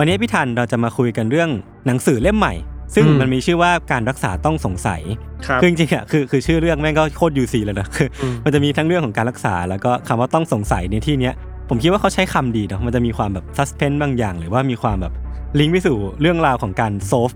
วันนี้พี่ทันเราจะมาคุยกันเรื่องหนังสือเล่มใหม่ ซึ่งอืมมันมีชื่อว่าการรักษาต้องสงสัยครับคือจริงๆอะคือคือชื่อเรื่องแม่งก็โคตรยูซีเลยนะคืออมมันจะมีทั้งเรื่องของการรักษา แล้วก็คำว่าต้องสงสัยในที่เนี้ยผมคิดว่าเขาใช้คำดีเนาะมันจะมีความแบบซัสเพนบางอย่าง หรือว่ามีความแบบลิงก์ไปสู่เรื่องราวของการโซฟ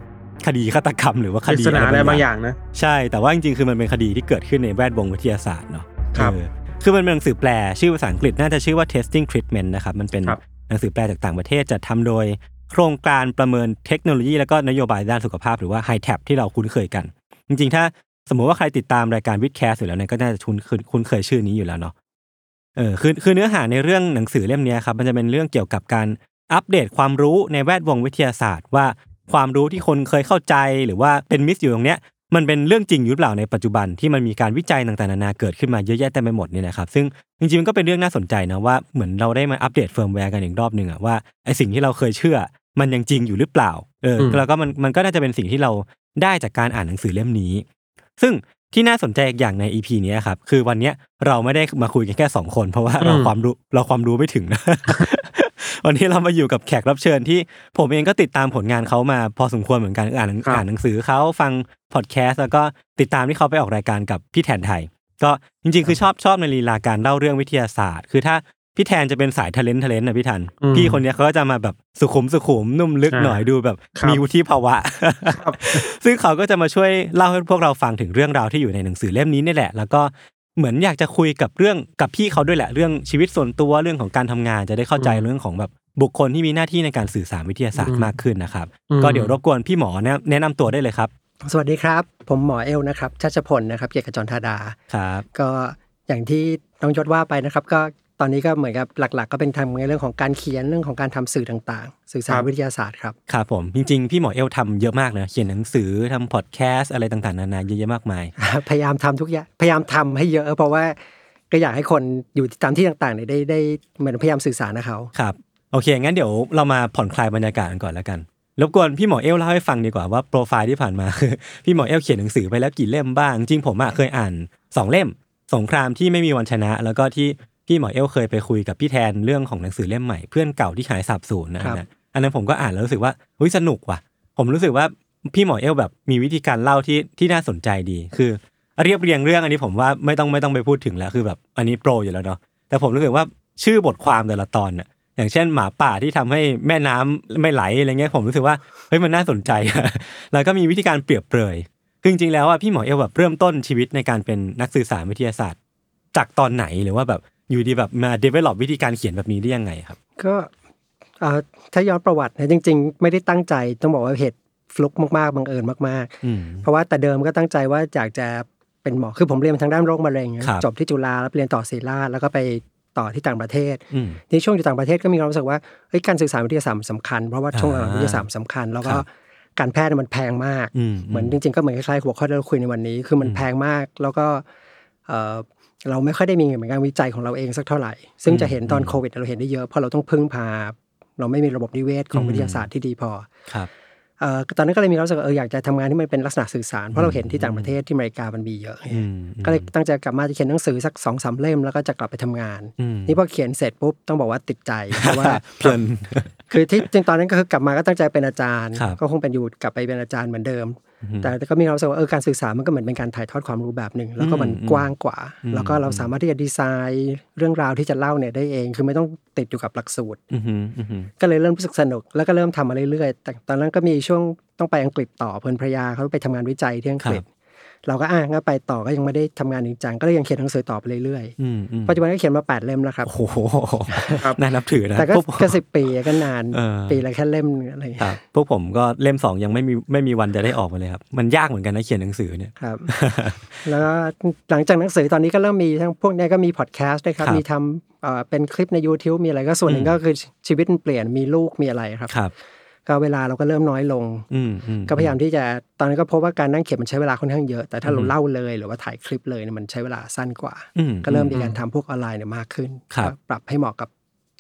คดีฆาตกรรมหรือว่าคปริดีศนาอะไรบางออย่างนะใช่แต่ว่าจริงๆคือมันเป็นคดีที่เกิดขึ้นในแวดวงวิทยาศาสตร์เนาะครับเออคือมันเป็นหนังสือแปลชื่อภาษาอังกฤษน่าจะชื่อว่า testing treatment นะครับมันเป็นครับหนังสือแปลจากต่างประเทศจัดทำโดย โครงการประเมินเทคโนโลยี แล้วก็นโยบายด้านสุขภาพหรือว่า High Tab ที่เราคุ้นเคยกัน จริงๆ ถ้าสมมุติว่าใครติดตามรายการวิดแคสอยู่แล้วเนี่ยก็น่าจะคุ้นคุ้นเคยชื่อนี้อยู่แล้วเนาะเออคือคือเนื้อหาในเรื่องหนังสือเล่มนี้ครับมันจะเป็นเรื่องเกี่ยวกับการอัปเดตความรู้ในแวดวงวิทยาศาสตร์ ว่าความรู้ที่คนเคยเข้าใจหรือว่าเป็น myth อยู่ตรงเนี้ยมันเป็นเรื่องจริงหรือเปล่าในปัจจุบันที่มันมีการวิจัยต่างๆนานาเกิดขึ้นมาเยอะแยะเต็มไปหมดเนี่ยนะครับซึ่งจริงๆมันก็เป็นเรื่องน่าสนใจนะว่าเหมือนเราได้มา update firmware กันอีกรอบหนึ่งอะว่าไอ้สิ่งที่เราเคยเชื่อ มันยังจริงอยู่หรือเปล่า เอออืมแล้วก็มันมันก็น่าจะเป็นสิ่งที่เราได้จากการอ่านหนังสือเล่มนี้ ซึ่งที่น่าสนใจอีกอย่างใน EP เนี้ยครับ คือวันเนี้ยเราไม่ได้มาคุยกันแค่สองคน เพราะว่าเราอืมความรู้เราความรู้ไม่ถึงนะ วันนี้เรามาอยู่กับแขกรับเชิญที่ผมเองก็ติดตามผลงานเขามาพอสมควรเหมือนกันอ่านหนังครับอ่านหนังสือเขาฟังพอดแคสต์แล้วก็ติดตามที่เขาไปออกรายการกับพี่แทนไทย ก็จริงๆ คือชอบชอบในลีลาการเล่าเรื่องวิทยาศาสตร์ คือถ้า พี่แทนจะเป็นสายทะเลนทะเลนนะพี่ทันอืมพี่คนเนี้ยเขาก็จะมาแบบสุขุมสุขุมนุ่มลึกอ่าหน่อยดูแบบครับมีวุฒิภาวะครับซึ่งเขาก็จะมาช่วยเล่าให้พวกเราฟังถึงเรื่องราวที่อยู่ในหนังสือเล่มนี้นี่แหละ แล้วก็เหมือนอยากจะคุยกับเรื่องกับพี่เขาด้วยแหละเรื่องชีวิตส่วนตัวเรื่องของการทำงานจะได้เข้าใจอืมเรื่องของแบบบุคคลที่มีหน้าที่ในการสื่อสารวิทยาศาสตอืร์มมากขึ้นนะครับอืมก็เดี๋ยวรบกวนพี่หมอแนะแนะนำตัวได้เลยครับ สวัสดีครับ ผมหมอเอลนะครับชัชพลนะครับ เกียรติขจรธาดาครับ ก็อย่างที่น้องยศว่าไปนะครับ ก็ ตอนนี้ก็เหมือนกับหลัก ๆ ก็เป็นทำในเรื่องของการเขียนเรื่องของการทำสื่อต่างๆ สื่อสารครับวิทยาศาสตร์ครับครับผมจริง ๆ พี่หมอเอลทำเยอะมากนะเขียนหนังสือทำพอดแคสต์อะไรต่างๆนานาเยอะแยะมากมาย พยายามทำทุกอย่างพยายามทำให้เยอะ เพราะว่าก็อยากให้คนอยู่ตามที่ต่างๆเนี่ยได้ได้เหมือนพยายามสื่อสารกับเขาครับโอเคงั้นเดี๋ยวเรามาผ่อนคลายบรรยากาศกันก่อนแล้วกันรบกวนพี่หมอเอลเล่าให้ฟังดีกว่าว่าโปรไฟล์ที่ผ่านมาคือพี่หมอเอลเขียนหนังสือไปแล้วกี่เล่มบ้าง จริงผมอะเคยอ่านสองเล่ม สงครามที่ไม่มีวันชนะ แล้วก็ที่ พี่หมอเอลเคยไปคุยกับพี่แทนเรื่องของหนังสือเล่มใหม่เพื่อนเก่าที่หายสาบสูญนะครัอันบนั้นอันนั้นผมก็อ่านแล้วรู้สึกว่าอุ้ยสนุกว่ะ ผมรู้สึกว่าพี่หมอเอลแบบมีวิธีการเล่าที่ที่น่าสนใจดี คือเรียบเรียงเรื่องอันนี้ผมว่าไม่ต้องไม่ต้องไปพูดถึงแล้วคือแบบอันนี้โปรอยู่แล้วเนาะแต่ผมรู้สึกว่าชื่อบทความแต่ละตอนน่ะอย่างเช่นหมาป่าที่ทำให้แม่น้ำไม่ไหลอะไรเงี้ยผมรู้สึกว่าเฮ้ยมันน่าสนใจ แล้วก็มีวิธีการเปรียบเปรยคือจริงๆแล้วอะพี่หมอเอลแบบเริ่มต้นชีวิตในการเป็นนักสื่อสารวิทยาศาสตร์ จากตอนไหนหรือว่าแบบ อยู่ดีแบบมา develop วิธีการเขียนแบบนี้ได้ยังไงครับ ก็เอ่อถ้าย้อนประวัตินะจริง ๆ ไม่ได้ตั้งใจต้องบอกว่าเหตุฟลุกมากๆบังเอิญมากอืมๆเพราะว่าแต่เดิมก็ตั้งใจว่าอยากจะเป็นหมอคือผมเรียนทางด้านโรคมะเร็งครับจบที่จุฬาแล้วไปเรียนต่อศิริราชแล้วก็ไปต่อที่ต่างประเทศอืมในช่วงอยู่ต่างประเทศก็มีความรู้สึกว่าเฮ้ยการสื่อสารวิทยาศาสตร์มันสำคัญ เพราะว่าช่วงหลังอ่าวิทยาศาสตร์มันสำคัญ แล้วก็ครับการแพทย์เนี่ยมันแพงมากอืมเหมือนจริง ๆ ก็เหมือนคล้ายๆหัวข้อที่เราคุยในวันนี้ คือมันอืมแพงมากแล้วก็ เอ่อเราไม่ค่อยได้มีเงินเหมือนการวิจัยของเราเองสักเท่าไหร่ ซึ่งจะเห็นตอนอืมโควิดเราเห็นได้เยอะเพราะเราต้องพึ่งพา เราไม่มีระบบนิเวศของอืมวิทยาศาสตร์ที่ดีพอครับเอ่อตอนนั้นก็เลยมีความรู้สึกว่าเอออยากจะทำงานที่มันเป็นลักษณะสื่อสารเพราะเราเห็นที่ต่างประเทศที่อเมริกามันมีเยอะอืมก็เลยตั้งใจกลับมาจะเขียนหนังสือสักสองสามเล่มแล้วก็จะกลับไปทำงานอืมนี่พอเขียนเสร็จปุ๊บต้องบอกว่าติดใจเพราะว่าเพลินคือที่จริงตอนนั้นก็คือกลับมาก็ตั้งใจเป็นอาจารย์ครับก็คงเป็นอยู่กลับไปเป็นอาจารย์เหมือนเดิมอือฮึ แต่ก็มีความรู้สึกว่าเออการสื่อสารมันก็เหมือนเป็นการถ่ายทอดความรู้แบบหนึ่งแล้วก็มันอืมกว้างกว่าอืมแล้วก็เราสามารถที่จะดีไซน์เรื่องราวที่จะเล่าเนี่ยได้เอง คือไม่ต้องติดอยู่กับหลักสูตรอือฮึอือฮึก็เลยเริ่มรู้สึกสนุก แล้วก็เริ่มทำมาเรื่อยๆแต่ตอนนั้นก็มีช่วงต้องไปอังกฤษต่อเพื่อนภรรยาเขาไปทำงานวิจัยที่อังกฤษ เราก็อะงั้นไปต่อก็ยังไม่ได้ทำงานจริงจังก็เลยยังเขียนหนังสือต่อไปเรื่อยอืมอืมๆปัจจุบันก็เขียนมาแปดเล่มแล้วครับโอ้โหน่านับถือนะแต่ก็พวผมก็สิบปีก็นานเออปีละแค่เล่มนึงอะไรอย่างคเงี้ยรับพวกผมก็เล่มสองยังไม่มีไม่มีวันจะได้ออกมาเลยครับมันยากเหมือนกันนะเขียนหนังสือเนี่ยครับ แล้วก็หลังจากหนังสือตอนนี้ก็เริ่มมีทั้งพวกเนี้ยก็มีพอดแคสต์ด้วยครับครับมีทำเอ่อเป็นคลิปใน YouTube มีอะไรก็ส่วนหนึ่งอืมก็คือชีวิตมันเปลี่ยนมีลูกมีอะไรครับครับ ก็เวลาเราก็เริ่มน้อยลงอืมอืมก็พยายามที่จะตอนนั้นก็พบว่าการนั่งเขียนมันใช้เวลาค่อนข้างเยอะ แต่ถ้าเราอืมเล่าเลยหรือว่าถ่ายคลิปเลยเนี่ยมันใช้เวลาสั้นกว่าอืก็เริ่มมีการทำพวกออนไลน์เนี่ยมากขึ้นครับก็ปรับให้เหมาะกับ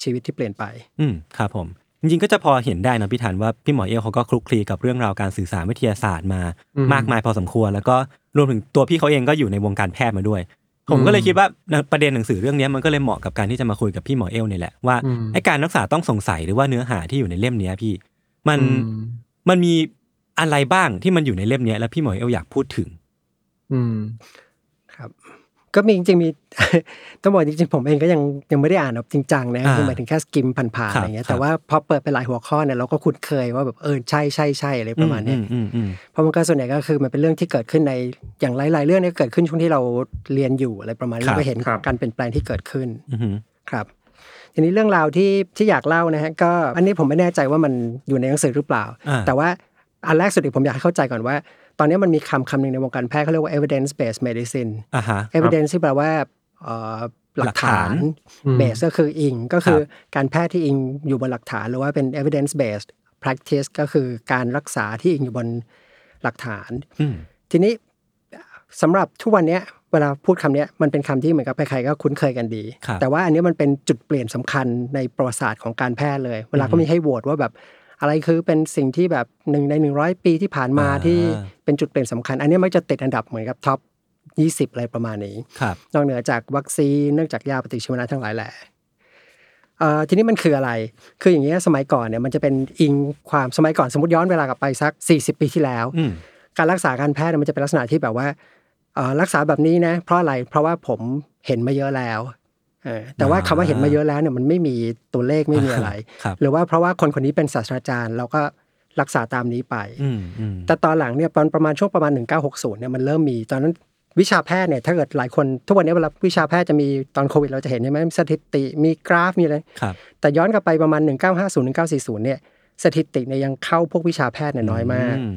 ชีวิตที่เปลี่ยนไป อืมครับผมจริงๆก็จะพอเห็นได้นะพี่ธันว่าพี่หมอเอลเขาก็คลุกคลีกับเรื่องราวการสื่อสารวิทยาศาสตร์มาอืมมากมายพอสมควร แล้วก็รวมถึงตัวพี่เขาเองก็อยู่ในวงการแพทย์มาด้วย ผมก็เลยคิดว่าประเด็นหนังสือเรื่องนี้มันก็เลยเหมาะกับการที่จะมาคุยกับพี่หมอเอลเนี่ยแหละว่าอืมไอการรักษาต้องสงสัยหรือว่าเนื้อหาที่อยู่ในเล่มเนี้ยพี่ มันอืมมันมีอะไรบ้างที่มันอยู่ในเล่มเนี้ยแล้วพี่หมอเอลอยากพูดถึง อืมครับ ก็มีจริงๆมีต้องบอกจริงๆผมเองก็ยังยังไม่ได้อ่านแบบจริงจังนะอ่าคือหมายถึงแค่สกิมผ่านๆครับอะไรเงี้ยครับแต่ว่าพอเปิดไปหลายหัวข้อเนี่ยเราก็คุ้นเคยว่าแบบเออใช่ใช่ใช่อะไรประมาณเนี้ยอืมอืมเพราะมันก็ส่วนใหญ่ก็คือมันเป็นเรื่องที่เกิดขึ้นในอย่างหลายๆเรื่องเนี่ยเกิดขึ้นช่วงที่เราเรียนอยู่อะไรประมาณนี้ครับเราก็เห็นครับการเปลี่ยนแปลงที่เกิดขึ้นอืมอืมครับ ทีนี้เรื่องราวที่ที่อยากเล่านะฮะก็อันนี้ผมไม่แน่ใจว่ามันอยู่ในหนังสือหรือเปล่าอ่า แต่ว่าอันแรกสุดที่ผมอยากให้เข้าใจก่อนว่า ตอนนี้มันมีคำคำหนึ่งในวงการแพทย์เขาเรียกว่า evidence based medicine อ่าฮะ evidence ที่แปลว่าเอ่อหลักฐานอืม base ก็คืออิง ก็คือครับการแพทย์ที่อิงอยู่บนหลักฐานหรือว่าเป็น evidence based practice ก็คือการรักษาที่อิงอยู่บนหลักฐานอืมทีนี้ สำหรับทุกวันเนี้ยเวลาพูดคำเนี้ยมันเป็นคำที่เหมือนกับใครๆก็คุ้นเคยกันดีครับแต่ว่าอันเนี้ยมันเป็นจุดเปลี่ยนสำคัญในประวัติศาสตร์ของการแพทย์เลย เวลาก็มีให้โหวตว่าแบบอะไรคือเป็นสิ่งที่แบบหนึ่งในหนึ่งร้อยปีที่ผ่านมาอ่าที่เป็นจุดเปลี่ยนสำคัญ อันเนี้ยมักจะติดอันดับเหมือนกับท็อป20อะไรประมาณนี้ครับนอกเหนือจากวัคซีนเนื่องจากยาปฏิชีวนะทั้งหลายแหละเอ่อทีนี้มันคืออะไร คืออย่างเงี้ยสมัยก่อนเนี่ยมันจะเป็นอิงความสมัยก่อนสมมติย้อนเวลากลับไปสัก 40 ปีที่แล้วอืมการรักษาการแพทย์เนี่ยมันจะเป็นลักษณะที่แบบว่าเอ่อ รักษาแบบนี้นะเพราะอะไรเพราะว่าผมเห็นมาเยอะแล้วเออแต่ว่าคำว่าเห็นมาเยอะแล้วเนี่ยมันไม่มีตัวเลขไม่มีอะไรครับหรือว่าเพราะว่าคนคนนี้เป็นศาสตราจารย์เราก็รักษาตามนี้ไปอืมอืมแต่ตอนหลังเนี่ยตอนประมาณช่วงประมาณ 1960เนี่ยมันเริ่มมี ตอนนั้นวิชาแพทย์เนี่ยถ้าเกิดหลายคนทุกวันนี้เวลาวิชาแพทย์จะมีตอนโควิดเราจะเห็นใช่ไหมสถิติมีกราฟมีอะไรครับแต่ย้อนกลับไปประมาณ 1950 1940เนี่ยสถิติเนี่ยยังเข้าพวกวิชาแพทย์เนี่ยน้อยมากอืม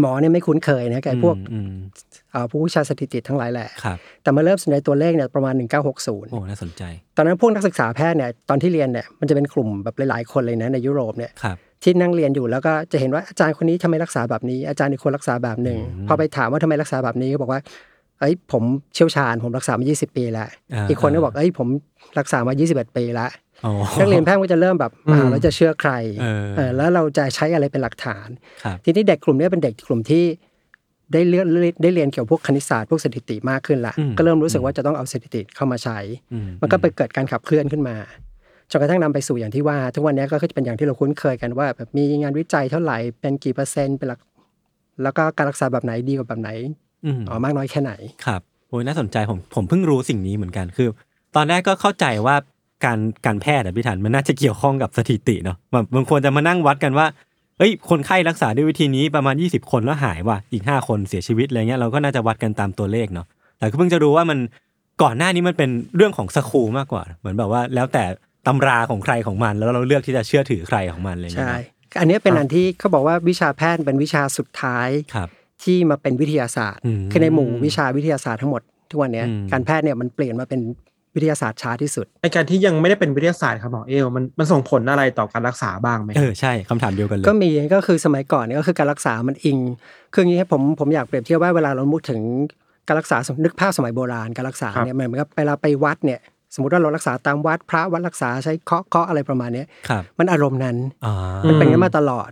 หมอเนี่ยไม่คุ้นเคยนะแกพวกอืมเอ่อผู้วิชาสถิติทั้งหลายแหละครับแต่มาเริ่มสนใจตัวเลขเนี่ยประมาณโอ้1960น่าสนใจ ตอนนั้นพวกนักศึกษาแพทย์เนี่ยตอนที่เรียนเนี่ยมันจะเป็นกลุ่มแบบหลายๆคนเลยนะในยุโรปเนี่ยครับที่นั่งเรียนอยู่แล้วก็จะเห็นว่าอาจารย์คนนี้ทำไมรักษาแบบนี้อาจารย์อีกคนรักษาแบบหนึ่งอืมพอไปถามว่าทำไมรักษาแบบนี้ก็บอกว่าเอ้ยผมเชี่ยวชาญผมรักษามา 20 ปีแล้วอ่าอีกคนก็บอกเอ้ยผมรักษามา 21 ปีแล้วอ๋อ นักเรียนแพทย์ก็จะเริ่มแบบอ่าเราจะเชื่อใครเออเออแล้วเราจะใช้อะไรเป็นหลักฐานครับทีนี้เด็กกลุ่มเนี้ยเป็นเด็กกลุ่มที่ได้เรียนได้เรียนเกี่ยวกับพวกคณิตศาสตร์พวกสถิติมากขึ้นละอืมก็เริ่มรู้สึกว่าจะต้องเอาสถิติเข้ามาใช้อืมันก็ไปเกิดการขับเคลื่อนขึ้นมาจนกระทั่งนำไปสู่อย่างที่ว่า ทุกวันนี้ก็จะเป็นอย่างที่เราคุ้นเคยกันว่าแบบมีงานวิจัยเท่าไหร่เป็นกี่เปอร์เซ็นต์เป็นหลัก แล้วก็การรักษาแบบไหนดีกว่าแบบไหนอืมอ๋อมากน้อยแค่ไหนครับโอ้ยน่าสนใจผมผมเพิ่งรู้สิ่งนี้เหมือนกันคือ ตอนแรกก็เข้าใจว่า การการแพทย์อะพี่ถันมันน่าจะเกี่ยวข้องกับสถิติเนาะแบบบางคนจะมานั่งวัดกันว่าเอ้ยคนไข้รักษาด้วยวิธีนี้ประมาณ 20 คนแล้วหายว่ะอีก 5 คนเสียชีวิตอะไรเงี้ยเราก็น่าจะวัดกันตามตัวเลขเนาะแต่ก็เพิ่งจะรู้ว่ามันก่อนหน้านี้มันเป็นเรื่องของสคูลมากกว่า เหมือนแบบว่าแล้วแต่ตำราของใครของมัน แล้วเราเลือกที่จะเชื่อถือใครของมันอะไรเงี้ยใช่เนอะอันนี้เป็นอันที่เขาบอกว่าวิชาแพทย์เป็นวิชาสุดท้ายครับที่มาเป็นวิทยาศาสตร์อืมคือในหมู่วิชาวิทยาศาสตร์ทั้งหมดทุกวันเนี้ยอืมการแพทย์เนี่ยมันเปลี่ยนมาเป็น วิทยาศาสตร์ช้าที่สุดไอการที่ยังไม่ได้เป็นวิทยาศาสตร์ครับหมอเอลมันมันส่งผลอะไรต่อการรักษาบ้างไหมเออใช่คำถามเดียวกันเลยก็มีก็คือสมัยก่อนเนี่ยก็คือการรักษามันอิงคืออย่างนี้ครับผมผมอยากเปรียบเทียบว่าเวลาเราพูดถึงการรักษาสมนึกภาพสมัยโบราณการรักษาเนี่ยมันเหมือนกับเวลาไปวัดเนี่ยสมมติว่าเรารักษาตามวัดพระวัดรักษาใช้เคาะเคาะอะไรประมาณเนี้ยครับมันอารมณ์นั้นอ่ามันเป็นกันมาตลอด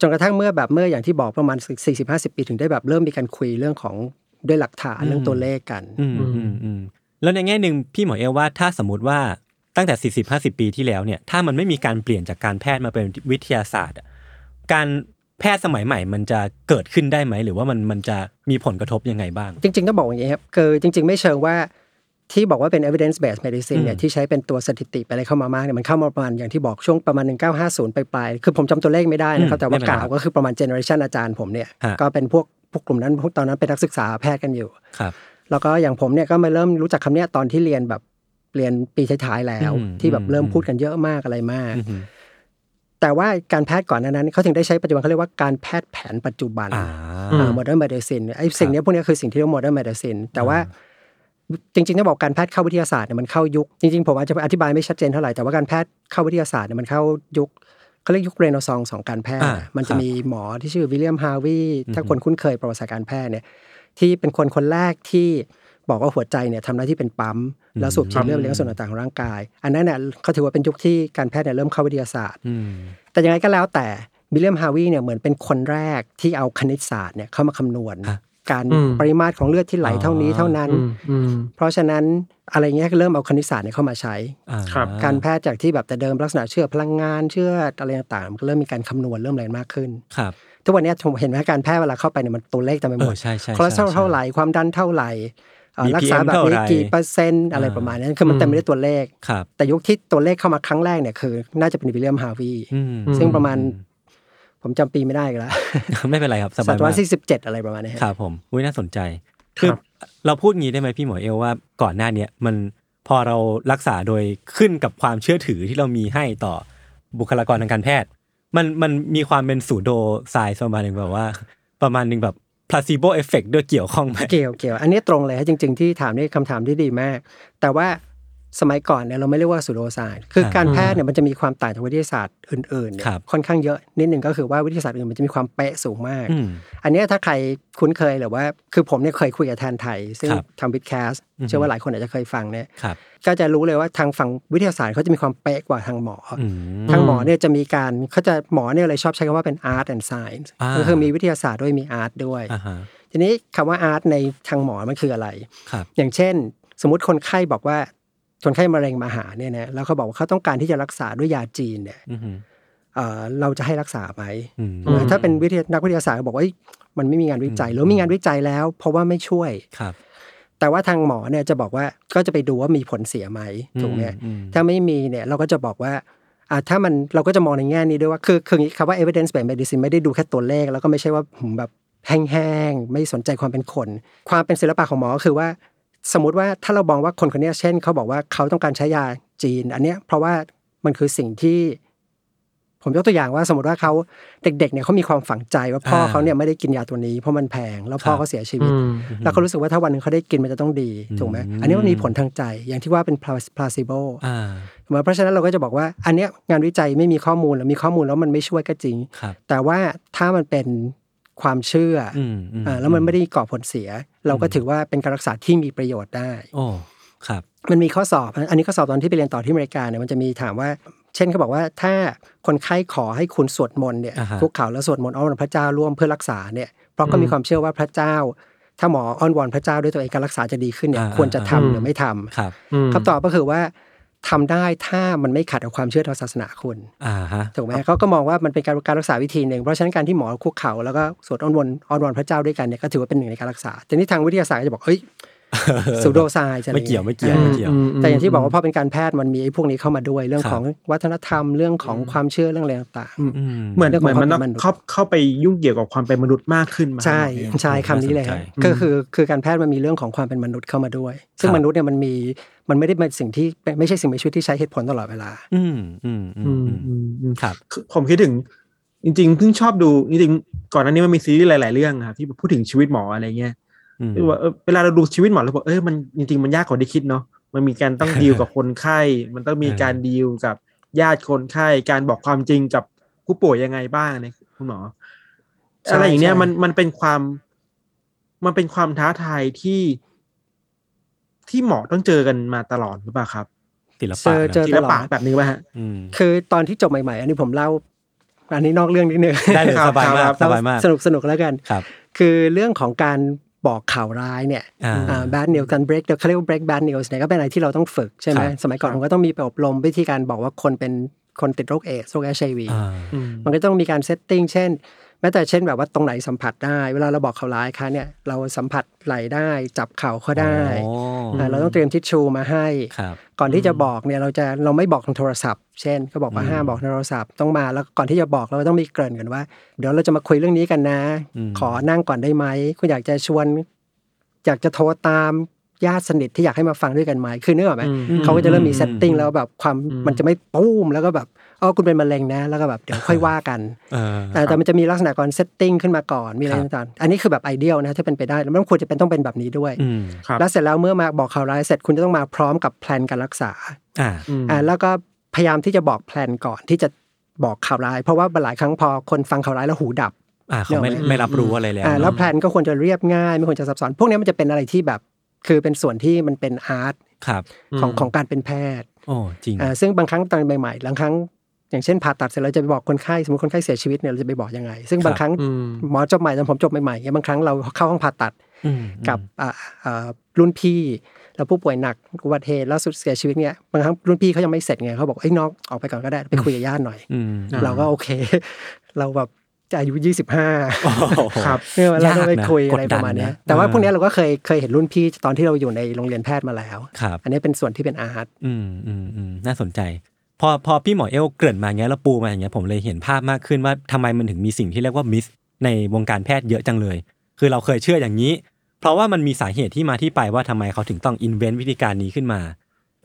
จนกระทั่งเมื่อแบบเมื่ออย่างที่บอกประมาณ 40-50 ปีถึงได้แบบเริ่มมีการคุยเรื่องของด้วยหลักฐานเรื่องตัวเลขกันอืมอืมอืม แล้วในแง่หนึ่งพี่หมอเอลว่าถ้าสมมติว่าตั้งแต่ 40 50 ปีที่แล้วเนี่ยถ้ามันไม่มีการเปลี่ยนจากการแพทย์มาเป็นวิทยาศาสตร์อะการแพทย์สมัยใหม่มันจะเกิดขึ้นได้ไหม หรือว่ามันมันจะมีผลกระทบยังไงบ้าง จริงๆต้องบอกอย่างนี้ครับคือจริง ๆ ไม่เชิงว่าที่บอกว่าเป็น evidence based medicine เนี่ยอืมที่ใช้เป็นตัวสถิติไปอะไรเข้ามามากเนี่ยมันเข้ามาประมาณอย่างที่บอกช่วงประมาณ 1950 ไปปลายๆคือผมจำตัวเลขไม่ได้นะครับอืมแต่ว่าไม่เป็นไรกล่าวก็คือประมาณ generation อาจารย์ผมเนี่ยฮะก็เป็นพวกพวกกลุ่มนั้นพวกตอนนั้นเป็นนักศึกษาแพทย์กันอยู่ครับ แล้วก็อย่างผมเนี่ยก็มาเริ่มรู้จักคำเนี้ยตอนที่เรียนแบบเรียนปีท้ายๆแล้วอืมที่แบบเริ่มอืมพูดกันเยอะมากอะไรมากอือหือแต่ว่าการแพทย์ก่อนหนานั้นเขาถึงได้ใช้ปัจจุบันเขาเรียกว่าการแพทย์แผนปัจจุบันอ่าอืมโมเดิร์น i ม i ิ e ไอ้สิ่งเนี้ยพวกเนี้ยคือสิ่งที่เรียกว่าโมเดิร์น i ม i ิ e แต่ว่าจริงๆต้องบอกการแพทย์เข้าวิทยาศาสตร์เนี่ยมันเข้ายุค จริงๆผมอาจจะอธิบายไม่ชัดเจนเท่าไหร่แต่ว่าการแพทย์เข้าวิทยาศาสตร์เนี่ยมันเข้ายุคเขาเรียกยุคเรเนซองส์ของการแพทย์อ่าอะมันคจะรับมีหมอที่ชื่อวิลเลียมฮาวีถ้าอือฮึคนคุ้นเคยประวัติศาสตร์การแพทย์เนี่ย ที่เป็นคนคนแรกที่บอกว่าหัวใจเนี่ยทำหน้าที่เป็นปั๊มแล้วสูบฉีดเลือดไปเลี้ยงส่วนต่างๆของร่างกาย อันนั้นเนี่ยเขาถือว่าเป็นยุคที่การแพทย์เนี่ยเริ่มเข้าวิทยาศาสตร์อืมแต่ยังไงก็แล้วแต่วิลเลียมฮาวีเนี่ยเหมือนเป็นคนแรกที่เอาคณิตศาสตร์เนี่ยเข้ามาคำนวณฮะการอืมปริมาตรของเลือดที่ไหลเท่านี้เท่านั้นอืมอืมเพราะฉะนั้นอะไรเงี้ยก็เริ่มเอาคณิตศาสตร์เนี่ยเข้ามาใช้อ่าครับการแพทย์จากที่แบบแต่เดิมลักษณะเชื่อพลังงานเชื่ออะไรต่างๆมันก็เริ่มมีการคำนวณเริ่มอะไรมากขึ้นครับ ทุกวันเนี้ยผมเห็นไหมการแพทย์เวลาเข้าไปเนี่ยมันตัวเลขเต็มไปหมดเออใช่ใช่คอเลสเตอรอลใช่เท่าไหร่ความดันเท่าไหร่เอ่อ BPM รักษาแบบนี้เท่าไหร่กี่เปอร์เซ็นต์อะไรอ่าประมาณนั้นคือมันเต็มไปด้วยตัวเลขครับแต่ยุคที่ตัวเลขเข้ามาครั้งแรกเนี่ยคือ น่าจะเป็น William Harvey อืมซึ่งประมาณ ผมจำปีไม่ได้อีกันแล้ว ไม่เป็นไรครับสบายมากศตวรรษที่สิบเจ็ดอะไรประมาณนี้ฮะครับผมอุ้ยน่าสนใจครับคือเราพูดงี้ได้ไหมพี่หมอเอลว่าก่อนหน้าเนี้ยมันพอเรารักษาโดยขึ้นกับความเชื่อถือที่เรามีให้ต่อบุคลากรทางการแพทย์ มันมันมีความเป็นสูโดไซส์ประมาณหนึ่งแบบว่า ประมาณหนึ่งแบบ placebo effect ด้วยเกี่ยวข้องไหมเกี่ยวเกี่ยวอันนี้ตรงเลยฮะจริง ๆ ที่ถามนี่คำถามที่ดีมาก แต่ว่า สมัยก่อนเนี่ยเราไม่เรียกว่าสูโดไซน์คือการแพทย์เนี่ยมันจะมีความต่างจากวิทยาศาสตร์อื่นๆเนี่ยครับค่อนข้างเยอะนิดหนึ่งก็คือว่าวิทยาศาสตร์อื่นมันจะมีความเป๊ะสูงมากอืมอันเนี้ยถ้าใครคุ้นเคยหรือว่าคือผมเนี่ยเคยคุยกับแทนไทย ซึ่งครับทำวิดแคสอือฮึเชื่อว่าหลายคนอาจจะเคยฟังเนี่ยครับก็จะรู้เลยว่าทางฝั่งวิทยาศาสตร์เขาจะมีความเป๊ะกว่าทางหมอออืมทางหมอเนี่ยจะมีการเขาจะหมอเนี่ยเลยชอบใช้คำว่าเป็น art and science อ่าก็คือมีวิทยาศาสตร์ด้วยมี art ด้วยอ่าฮะทีนี้คำว่า art ในทางหมอมันคืออะไรครับอย่างเช่นสมมติคนไข้บอกว่า คนไข้มะเร็งมาหาเนี่ยนะแล้วเขาบอกว่าเขาต้องการที่จะรักษาด้วยยาจีนเนี่ยอือหือเอ่อเราจะให้รักษาไหมอืมใช่ไหมถ้าเป็นวิทยานักวิทยาศาสตร์ก็บอกว่าเอ้ยมันไม่มีงานวิจัยหรือมีงานวิจัยแล้ว เพราะว่าไม่ช่วยครับ แต่ว่าทางหมอเนี่ยจะบอกว่าก็จะไปดูว่ามีผลเสียไหมถูกไหมอืมถ้าไม่มีเนี่ยเราก็จะบอกว่าอะถ้ามันเราก็จะมองในแง่นี้ด้วยว่าคือคืออย่างนี้คำว่า evidence based medicine ไม่ได้ดูแค่ตัวเลข แล้วก็ไม่ใช่ว่าผมแบบแห้งๆ ไม่สนใจความเป็นคน ความเป็นศิลปะของหมอก็คือว่า สมมติว่าถ้าเรามองว่าคนคนเนี้ยเช่นเขาบอกว่าเขาต้องการใช้ยาจีน อันเนี้ยเพราะว่ามันคือสิ่งที่ผมยกตัวอย่างว่าสมมติว่าเขาเด็กๆเนี่ยเขามีความฝังใจว่าพ่ออ่าเขาเนี่ยไม่ได้กินยาตัวนี้เพราะมันแพงแล้วพ่อครับเขาเสียชีวิตอืมแล้วเขารู้สึกว่าถ้าวันหนึ่งเขาได้กินมันจะต้องดีถูกไหมอืมอันนี้มันมีผลทางใจอย่างที่ว่าเป็น placebo อ่าถูกไหมเพราะฉะนั้นเราก็จะบอกว่า อันเนี้ยงานวิจัยไม่มีข้อมูลหรือมีข้อมูลแล้วมันไม่ช่วยก็จริงครับแต่ว่าถ้ามันเป็น ความเชื่อออืมอืมอ่าแล้วมันไม่ได้ก่อผลเสีย เราก็ถือว่าเป็นการรักษาที่มีประโยชน์ได้โอ้ครับ มันมีข้อสอบ อันนี้ข้อสอบตอนที่ไปเรียนต่อที่อเมริกาเนี่ยมันจะมีถามว่า เช่นเขาบอกว่าถ้าคนไข้ขอให้คุณสวดมนต์เนี่ยอ่าฮะคุกเข่าแล้วสวดมนต์อ้อนวอนพระเจ้าร่วมเพื่อรักษาเนี่ยเพราะก็มีความเชื่อว่าพระเจ้า ถ้าหมออ้อนวอนพระเจ้าด้วยตัวเองการรักษาจะดีขึ้นเนี่ยอ่าควรจะทำอืมหรือไม่ทำครับอืมคำตอบก็คือว่า ทำได้ถ้ามันไม่ขัดกับความเชื่อทางศาสนาคุณอ่าฮะถูกไหมเขาก็มองว่ามันเป็นการการรักษาวิธีหนึ่ง เพราะฉะนั้นการที่หมอคุกเข่าแล้วก็สวดอ้อนวอนอ้อนวอนพระเจ้าด้วยกันเนี่ยก็ถือว่าเป็นหนึ่งในการรักษาแต่นี่ทางวิทยาศาสตร์ก็จะบอกเอ้ย สูโดไซน์ไม่เกี่ยวไม่เกี่ยวไม่เกี่ยว แต่อย่างที่บอกว่าพอเป็นการแพทย์มันมีไอ้พวกนี้เข้ามาด้วยเรื่องครับของวัฒนธรรมเรื่องของความเชื่อเรื่องอะไรต่างอืมอืมเหมือนเรื่องเหมือนของมันต้องความเป็นมนุษย์เข้าเข้าไปยุ่งเกี่ยวกับความเป็นมนุษย์มากขึ้นมาๆใช่ครับใช่คำนี้เลยน่าสนใจก็คือคือการแพทย์มันมีเรื่องของความเป็นมนุษย์เข้ามาด้วย ซึ่งครับมนุษย์เนี่ยมันมีมันไม่ได้เป็นสิ่งที่ไม่ใช่สิ่งมีชีวิตที่ใช้เหตุผลตลอดเวลา อืมอืมอือืมมอืมอืมอืมครับคือผมคิดถึงจริงๆเพิ่งชอบดูจริงๆก่อนหน้านี้มันมีซีรีส์หลาย ๆ เรื่องครับที่พูดถึงชีวิตหมออะไรเงี้ยอืม คือว่าเออเวลาเราดูชีวิตหมอเราบอกเออมันจริงๆมันยากกว่าที่คิดเนาะมันมีการต้องดีลกับคนไข้ มันต้องมีการดีลกับญาติคนไข้การบอกความจริงกับผู้ป่วยยังไงบ้างเนี่ยคุณหมอใช่อะไรอย่างเนี้ยใช่มันมันเป็นความ มันเป็นความท้าทายที่ที่หมอต้องเจอกันมาตลอดหรือเปล่าครับศิลเจปะอนะเจอศิตลลอปะดแบบนี้ป่ะฮะอืมคือตอนที่จบใหม่ ๆ อันนี้ผมเล่าอันนี้นอกเรื่องนิดนึงได้เลยครับสบายมากครับสบายมากสนุกสนุกแล้วกันครับ คือเรื่องของการ บอกข่าวร้ายเนี่ยอ่าอ่า bad news การ break เขาเรียกว่า break bad news เนี่ยก็เป็นอะไรที่เราต้องฝึกใช่ไหมครับสมัยก่อนผมก็ต้องมีไปอบรมวิธีการบอกว่าคนเป็นคนติดโรคเอดส์โรคเอชไอวีอ่าอืมมันก็ต้องมีการ setting เช่นแม้แต่เช่นแบบว่าตรงไหนสัมผัสได้ เวลาเราบอกข่าวร้ายค่ะเนี่ยเราสัมผัสไหล่ได้จับเข่าเขาได้อ๋ออ่า เราต้องเตรียมทิชชูมาให้ครับก่อนที่จะบอกเนี่ยเราจะเราไม่บอกทางโทรศัพท์ เช่น ก็บอกว่าอืมห้ามบอกทางโทรศัพท์ต้องมาแล้วก่อนที่จะบอกเราต้องมีเกริ่นกันว่า เดี๋ยวเราจะมาคุยเรื่องนี้กันนะอืมขอนั่งก่อนได้ไหมคุณอยากจะชวน อยากจะโทรตามญาติสนิทที่อยากให้มาฟังด้วยกันไหมคือนึกออกไหมอืมเขาก็จะเริ่มมีอืม setting แล้วแบบความอืมมันจะไม่ปุ้มแล้วก็แบบ อ๋อคุณเป็นมะเร็งนะ แล้วก็แบบเดี๋ยวค่อยว่ากันเออแต่แต่มันจะมีลักษณะก่อน setting ขึ้นมาก่อนมีอะไรครับต่างๆอันนี้คือแบบ ideal นะถ้าเป็นไปได้แล้วมันควรจะเป็นต้องเป็นแบบนี้ด้วยอืมครับแล้วเสร็จแล้วเมื่อมาบอกข่าวร้ายเสร็จคุณจะต้องมาพร้อมกับ plan การรักษาอ่าอืมอ่าแล้วก็พยายามที่จะบอก plan ก่อนที่จะบอกข่าวร้ายเพราะว่าหลายครั้งพอคนฟังข่าวร้ายแล้วหูดับอ่าเขาไม่เดี๋ยวไหมไม่รับรู้อะไรแล้วอ่าแล้วเนอะแพลนก็ควรจะเรียบง่าย ไม่ควรจะซับซ้อนพวกนี้มันจะเป็นอะไรที่แบบคือเป็นส่วนที่มันเป็น art ครับของอืมของการเป็นแพทย์โอ้จริงอ่าซึ่งบางครั้งตอนใหม่ๆบางครั้ง อย่างเช่นผ่าตัดเสร็จเราจะไปบอกคนไข้สมมติคนไข้เสียชีวิตเนี่ยเราจะไปบอกยังไง ซึ่งบางครั้งอืมหมอจบใหม่ตอนผมจบใหม่ๆเนี่ยบางครั้งเราเข้าห้องผ่าตัดอืมกับอ่าอ่ารุ่นพี่แล้วผู้ป่วยหนักอุบัติเหตุแล้วสุดเสียชีวิตเนี่ยบางครั้งรุ่นพี่เขายังไม่เสร็จไงเขาบอกไอ้ยน้องออกไปก่อนก็ได้ไปคุยกับญาติหน่อยอืมอ่าเราก็โอเค เราแบบจะอายุยี่สิบห้าโอ้โหครับเนี่ยเราต้องไปยากนะคุยอะไรกดดันประมาณเนี้ยนะแต่ว่าเออพวกเนี้ยเราก็เคยเคยเห็นรุ่นพี่ตอนที่เราอยู่ในโรงเรียนแพทย์มาแล้วครับอันนี้เป็นส่วนที่เป็นอาร์ตอืมอืมอืมน่าสนใจ พอพอพี่หมอเอลเกริ่นมาอย่างเงี้ยแล้วปูมาอย่างเงี้ยผมเลยเห็นภาพมากขึ้นว่าทำไมมันถึงมีสิ่งที่เรียกว่ามิสในวงการแพทย์เยอะจังเลย คือเราเคยเชื่ออย่างนี้ เพราะว่ามันมีสาเหตุที่มาที่ไปว่าทำไมเขาถึงต้องอินเวนต์วิธีการนี้ขึ้นมา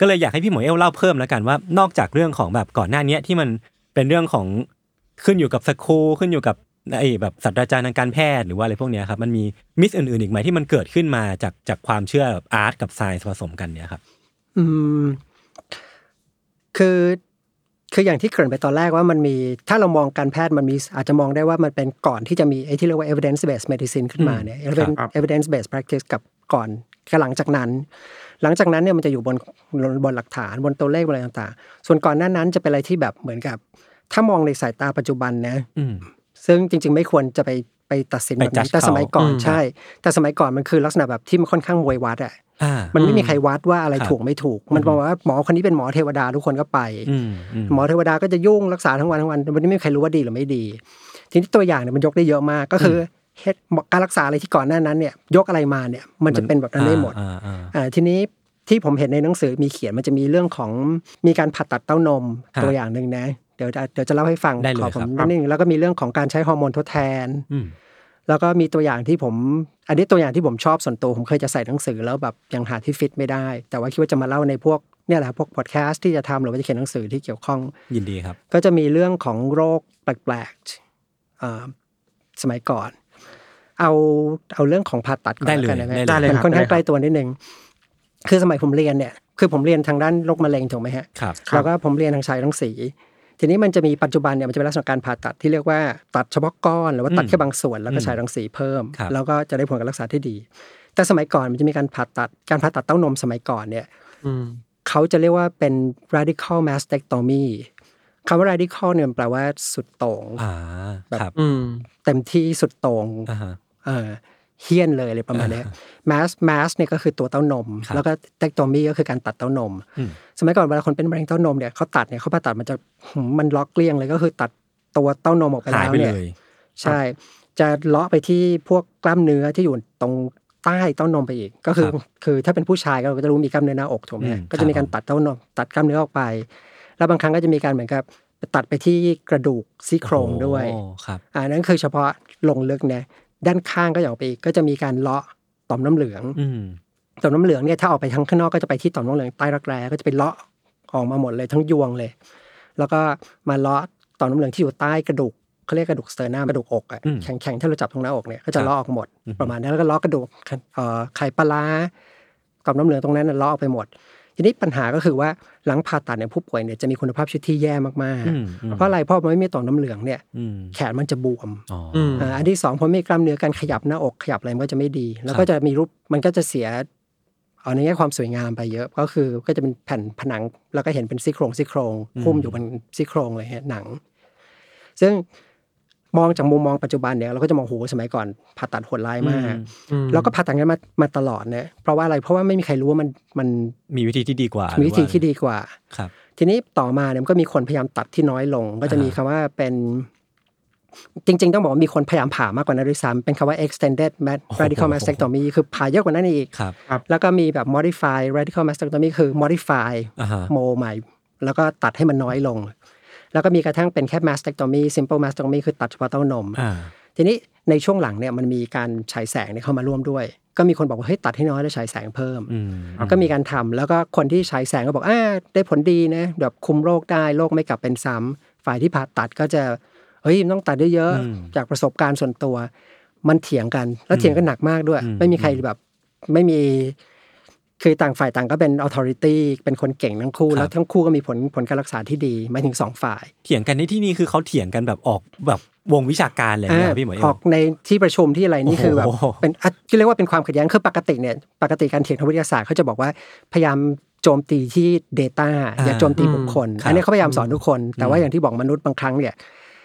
ก็เลยอยากให้พี่หมอเอลเล่าเพิ่มแล้วกันว่านอกจากเรื่องของแบบก่อนหน้านี้ที่มันเป็นเรื่องของขึ้นอยู่กับสคูขึ้นอยู่กับไอ้แบบศาสตราจารย์ทางการแพทย์หรือว่าอะไรพวกเนี้ยครับมันมีมิสอื่นๆอีกไหมที่มันเกิดขึ้นมาจากจากความเชื่ออาร์ตกับไซน์ผสมกันเนี่ยครับ อืม คือคืออย่างที่เกริ่นไปตอนแรกว่ามันมีถ้าเรามองการแพทย์มันมีอาจจะมองได้ว่ามันเป็นก่อนที่จะมีไอ้ที่เรียกว่า evidence based medicine ขึ้นมาเนี่ย evidence ครับ evidence based practice กับก่อนกับหลังจากนั้น หลังจากนั้นเนี่ยมันจะอยู่บนบนหลักฐานบนตัวเลขบนอะไรต่างๆ ส่วนก่อนหน้านั้นจะเป็นอะไรที่แบบเหมือนกับ ถ้ามองในสายตาปัจจุบันนะอืมซึ่งจริง ๆ ไม่ควรจะไปไปตัดสินไปแบบนั้น judge แต่สมัยก่อนเขาอืมใช่ แต่สมัยก่อนมันคือลักษณะแบบที่มันค่อนข้างมวยวัดอะอ่ามันไม่มีใครวัดว่าอะไรครับถูกไม่ถูก มันบอกว่าหมอคนนี้เป็นหมอเทวดาทุกคนก็ไปอืมอืมหมอเทวดาก็จะยุ่งรักษาทั้งวันทั้งวันวันนี้ไม่มีใครรู้ว่าดีหรือไม่ดี ทีนี้ตัวอย่างเนี่ยมันยกได้เยอะมากก็คือเฮ็ดการรักษาอะไรที่ก่อนหน้านั้นเนี่ยยกอะไรมาเนี่ยมันจะเป็นแบบนั้นได้หมดอ่าอ่าอ่าทีนี้ที่ผมเห็นในหนังสือมีเขียนมันจะมีเรื่องของมีการผ่าตัดเต้านมครับตัวอย่างหนึ่งนะ เดี๋ยวจะเดี๋ยวจะเล่าให้ฟังได้เลยขอผมครับนิดนึงแล้วก็มีเรื่องของการใช้ฮอร์โมนทดแทนอืมแล้วก็มีตัวอย่างที่ผม อันนี้ตัวอย่างที่ผมชอบส่วนตัวผมเคยจะใส่หนังสือแล้วแบบยังหาที่ฟิตไม่ได้ แต่ว่าคิดว่าจะมาเล่าในพวกเนี่ยแหละพวกพอดแคสต์ที่จะทำหรือว่าจะเขียนหนังสือที่เกี่ยวข้องยินดีครับ ก็จะมีเรื่องของโรคแปลกๆอ่าสมัยก่อน เอาเอาเรื่องของผ่าตัดก่อนได้เลยแล้วกันนะได้เลยมันค่อนข้างได้ครับใกล้ตัวนิดนึงคือสมัยผมเรียนเนี่ย คือผมเรียนทางด้านโรคมะเร็งถูกไหมฮะครับแล้วก็ผมเรียนทางชายรังสี ทีนี้มันจะมีปัจจุบันเนี่ยมันจะเป็นลักษณะการผ่าตัดที่เรียกว่าตัดเฉพาะก้อนหรือว่าตัดอืมแค่บางส่วนแล้วก็อืมฉายรังสีเพิ่มครับแล้วก็จะได้ผลการรักษาที่ดี แต่สมัยก่อนมันจะมีการผ่าตัดการผ่าตัดเต้านมสมัยก่อนเนี่ยอืมเขาจะเรียกว่าเป็น radical mastectomy คำว่า radical เนี่ยมันแปลว่าสุดโต่งอ่าครับอืมเต็มที่สุดโต่งอ่าฮะเออ เฮี้ยนเลยอะไรประมาณเนี้ย mass mass เนี่ยก็คือตัวเต้านมครับแล้วก็ tectomy ก็คือการตัดเต้านมอืมสมัยก่อนเวลาคนเป็นมะเร็งเต้านมเนี่ยเขาตัดเนี่ยเขาผ่าตัดมันจะหืมมันล็อกเกลี้ยงเลยก็คือตัดตัวเต้านมออกไปหายแล้วไปเนี่เลยยใช่ จะเลาะไปที่พวกกล้ามเนื้อที่อยู่ตรงใต้เต้านมไปอีก ก็คือครับคือถ้าเป็นผู้ชายก็เราก็จะรู้มีกล้ามเนื้อหน้าอกถูกไหมอืมก็จะมีครักาบรตัดเต้านมตัดกล้ามเนื้อออกไป แล้วบางครั้งก็จะมีการเหมือนกับตัดไปที่กระดูกซี่โครงด้วยโอ้ครับอ่านั่นคือเฉพาะลงลึกนะ ด้านข้างก็อย่างออกไปอีกก็จะมีการเลาะต่อมน้ำเหลืองอืมต่อมน้ำเหลืองเนี่ยถ้าออกไปทางข้างนอกก็จะไปที่ต่อมน้ำเหลืองใต้รักแร้ก็จะไปเลาะออกมาหมดเลยทั้งยวงเลย แล้วก็มาเลาะต่อมน้ำเหลืองที่อยู่ใต้กระดูกเขาเรียกกระดูก sternum กระดูกอกอะอืมแข็งๆที่เราจับตรงหน้าอกเนี่ยก็ครัจะบเลาะออกหมดอือฮึประมาณนั้นแล้วก็เลาะกระดูกเอ่อไหปลาร้าต่อมน้ำเหลืองตรงนั้นน่ะเลาะออกไปหมด ทีนี้ปัญหาก็คือว่าหลังผ่าตัดเนี่ยผู้ป่วยเนี่ยจะมีคุณภาพชีวิตที่แย่มากอืมอืมๆเพราะอะไรเพราะมันไม่มีต่อมน้ำเหลืองเนี่ยอืมแขนมันจะบวมอ๋อออืมอ่าอันที่สองพอไม่มีกล้ามเนื้อการขยับหน้าอกขยับอะไรมันก็จะไม่ดี แล้วก็ครับจะมีรูปมันก็จะเสียเอาในแง่ความสวยงามไปเยอะก็คือก็จะเป็นแผ่นผนังแล้วก็เห็นเป็นซี่โครงซี่โครงหุ้มอยู่บนซี่โครงเลยฮะหนัง ซึ่ง มองจากมุมมองปัจจุบันเนี่ยเราก็จะมองโหสมัยก่อนผ่าตัดโหดร้ายมากอืมแล้วก็ผ่าตัดกันมามาตลอดเนี่ยเพราะว่าอะไรเพราะว่าไม่มีใครรู้ว่ามันมันมีวิธีที่ดีกว่ามีวิธีหรือที่ดีกว่าครับ ทีนี้ต่อมาเนี่ยมันก็มีคนพยายามตัดที่น้อยลง ก็จะมีอ่าคำว่าเป็นจริงๆ ต้องบอกว่ามีคนพยายามผ่ามากกว่านั้นด้วยซ้ำเป็นคำว่า extended mad- โอ้โห radical mastectomy คือผ่าเยอะกว่านั้นอีกครับแล้วก็มีแบบ modify radical mastectomy คือ modify อ่าฮะโมใหม่ แล้วก็ตัดให้มันน้อยลง แล้วก็มีกระทั่งเป็นแค่ mastectomy simple mastectomy คือตัดเฉพาะเต้านมอ่าทีนี้ในช่วงหลังเนี่ยมันมีการฉายแสงเนี่ยเข้ามาร่วมด้วย ก็มีคนบอกว่าเฮ้ยตัดให้น้อยแล้วฉายแสงเพิ่มอืมก็มีการทำแล้วก็คนที่ฉายแสงก็บอกอ่าได้ผลดีนะแบบคุมโรคได้โรคไม่กลับเป็นซ้ำฝ่ายที่ผ่าตัดก็จะเฮ้ยมันต้องตัดเยอะอืมๆจากประสบการณ์ส่วนตัว มันเถียงกันแล้วเถียงกันหนักมากด้วยอืมไม่มีใครแบบไม่มี คือต่างฝ่ายต่างก็เป็น authority เป็นคนเก่งทั้งคู่ แล้วทั้งคู่ก็มีผลผลการรักษาที่ดีหมายถึงสองฝ่าย เถียงกันในที่นี้คือเขาเถียงกันแบบออกแบบวงวิชาการเลยนะอ่าพี่หมอเอ็อมอกในที่ประชุมที่อะไรนี่คือแบบโอ้โหเป็นอะที่เรียกว่าเป็นความขัดแย้งคือปกติเนี่ยปกติการเถียงทางวิทยาศาสตร์เขาจะบอกว่าพยายามโจมตีที่ Data อย่าโจมตีบุคคลครับอันนี้เขาพยายามสอนทุกคน แต่ว่าอย่างที่บอกมนุษย์บางครั้งเนี่ย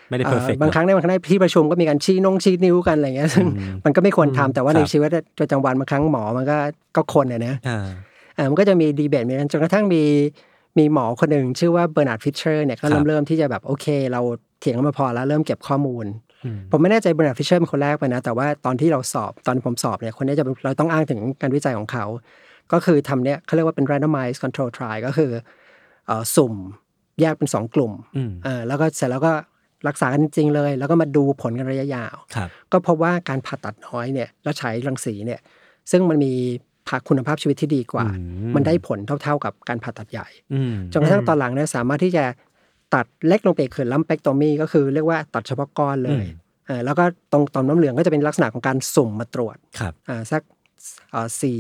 ไม่ได้เออ perfect บางครั้งในบางครั้งในที่ประชุมก็มีการชี้นงชี้นิ้วกันอะไรเงี้ยซึ่งมันก็ไม่ควรทำแต่ว่าครับในชีวิตประจำวันบางครั้งหมอมันก็ก็คนเนี่ยนะอ่าอ่ามันก็จะมีดีเบตมีกันจนกระทั่งมีมีหมอคนหนึ่งชื่อว่า Bernard Fisher เนี่ยก็เริ่มครับเริ่มที่จะแบบโอเค เราเถียงกันมาพอแล้วเริ่มเก็บข้อมูลอืมผมไม่แน่ใจ Bernard Fisher เป็นคนแรกไปนะ แต่ว่าตอนที่เราสอบตอนผมสอบเนี่ยคนนี้จะเป็นเราต้องอ้างถึงการวิจัยของเขา ก็คือทำเนี่ยเขาเรียกว่าเป็น randomized control trial ก็คือเอ่อสุ่มแยกเป็นสองกลุ่มอืมเอ่าแล้วก็เสร็จแล้วก็ รักษากันจริงๆเลย แล้วก็มาดูผลกันระยะยาวครับก็พบว่าการผ่าตัดน้อยเนี่ยแล้วใช้รังสีเนี่ยซึ่งมันมีภาคุณภาพชีวิตที่ดีกว่าอืมมันได้ผลเท่า ๆกับการผ่าตัดใหญ่อืมจนกระทั่งตอนหลังเนี่ยสามารถที่จะตัดเล็กลงไปอีกคือลัมเปกโตมีก็คือเรียกว่าตัดเฉพาะก้อนเลยเออแล้วก็ตรงต่อมน้ำเหลืองก็จะเป็นลักษณะของการสุ่มมาตรวจครับอ่าสักเอ่อสี่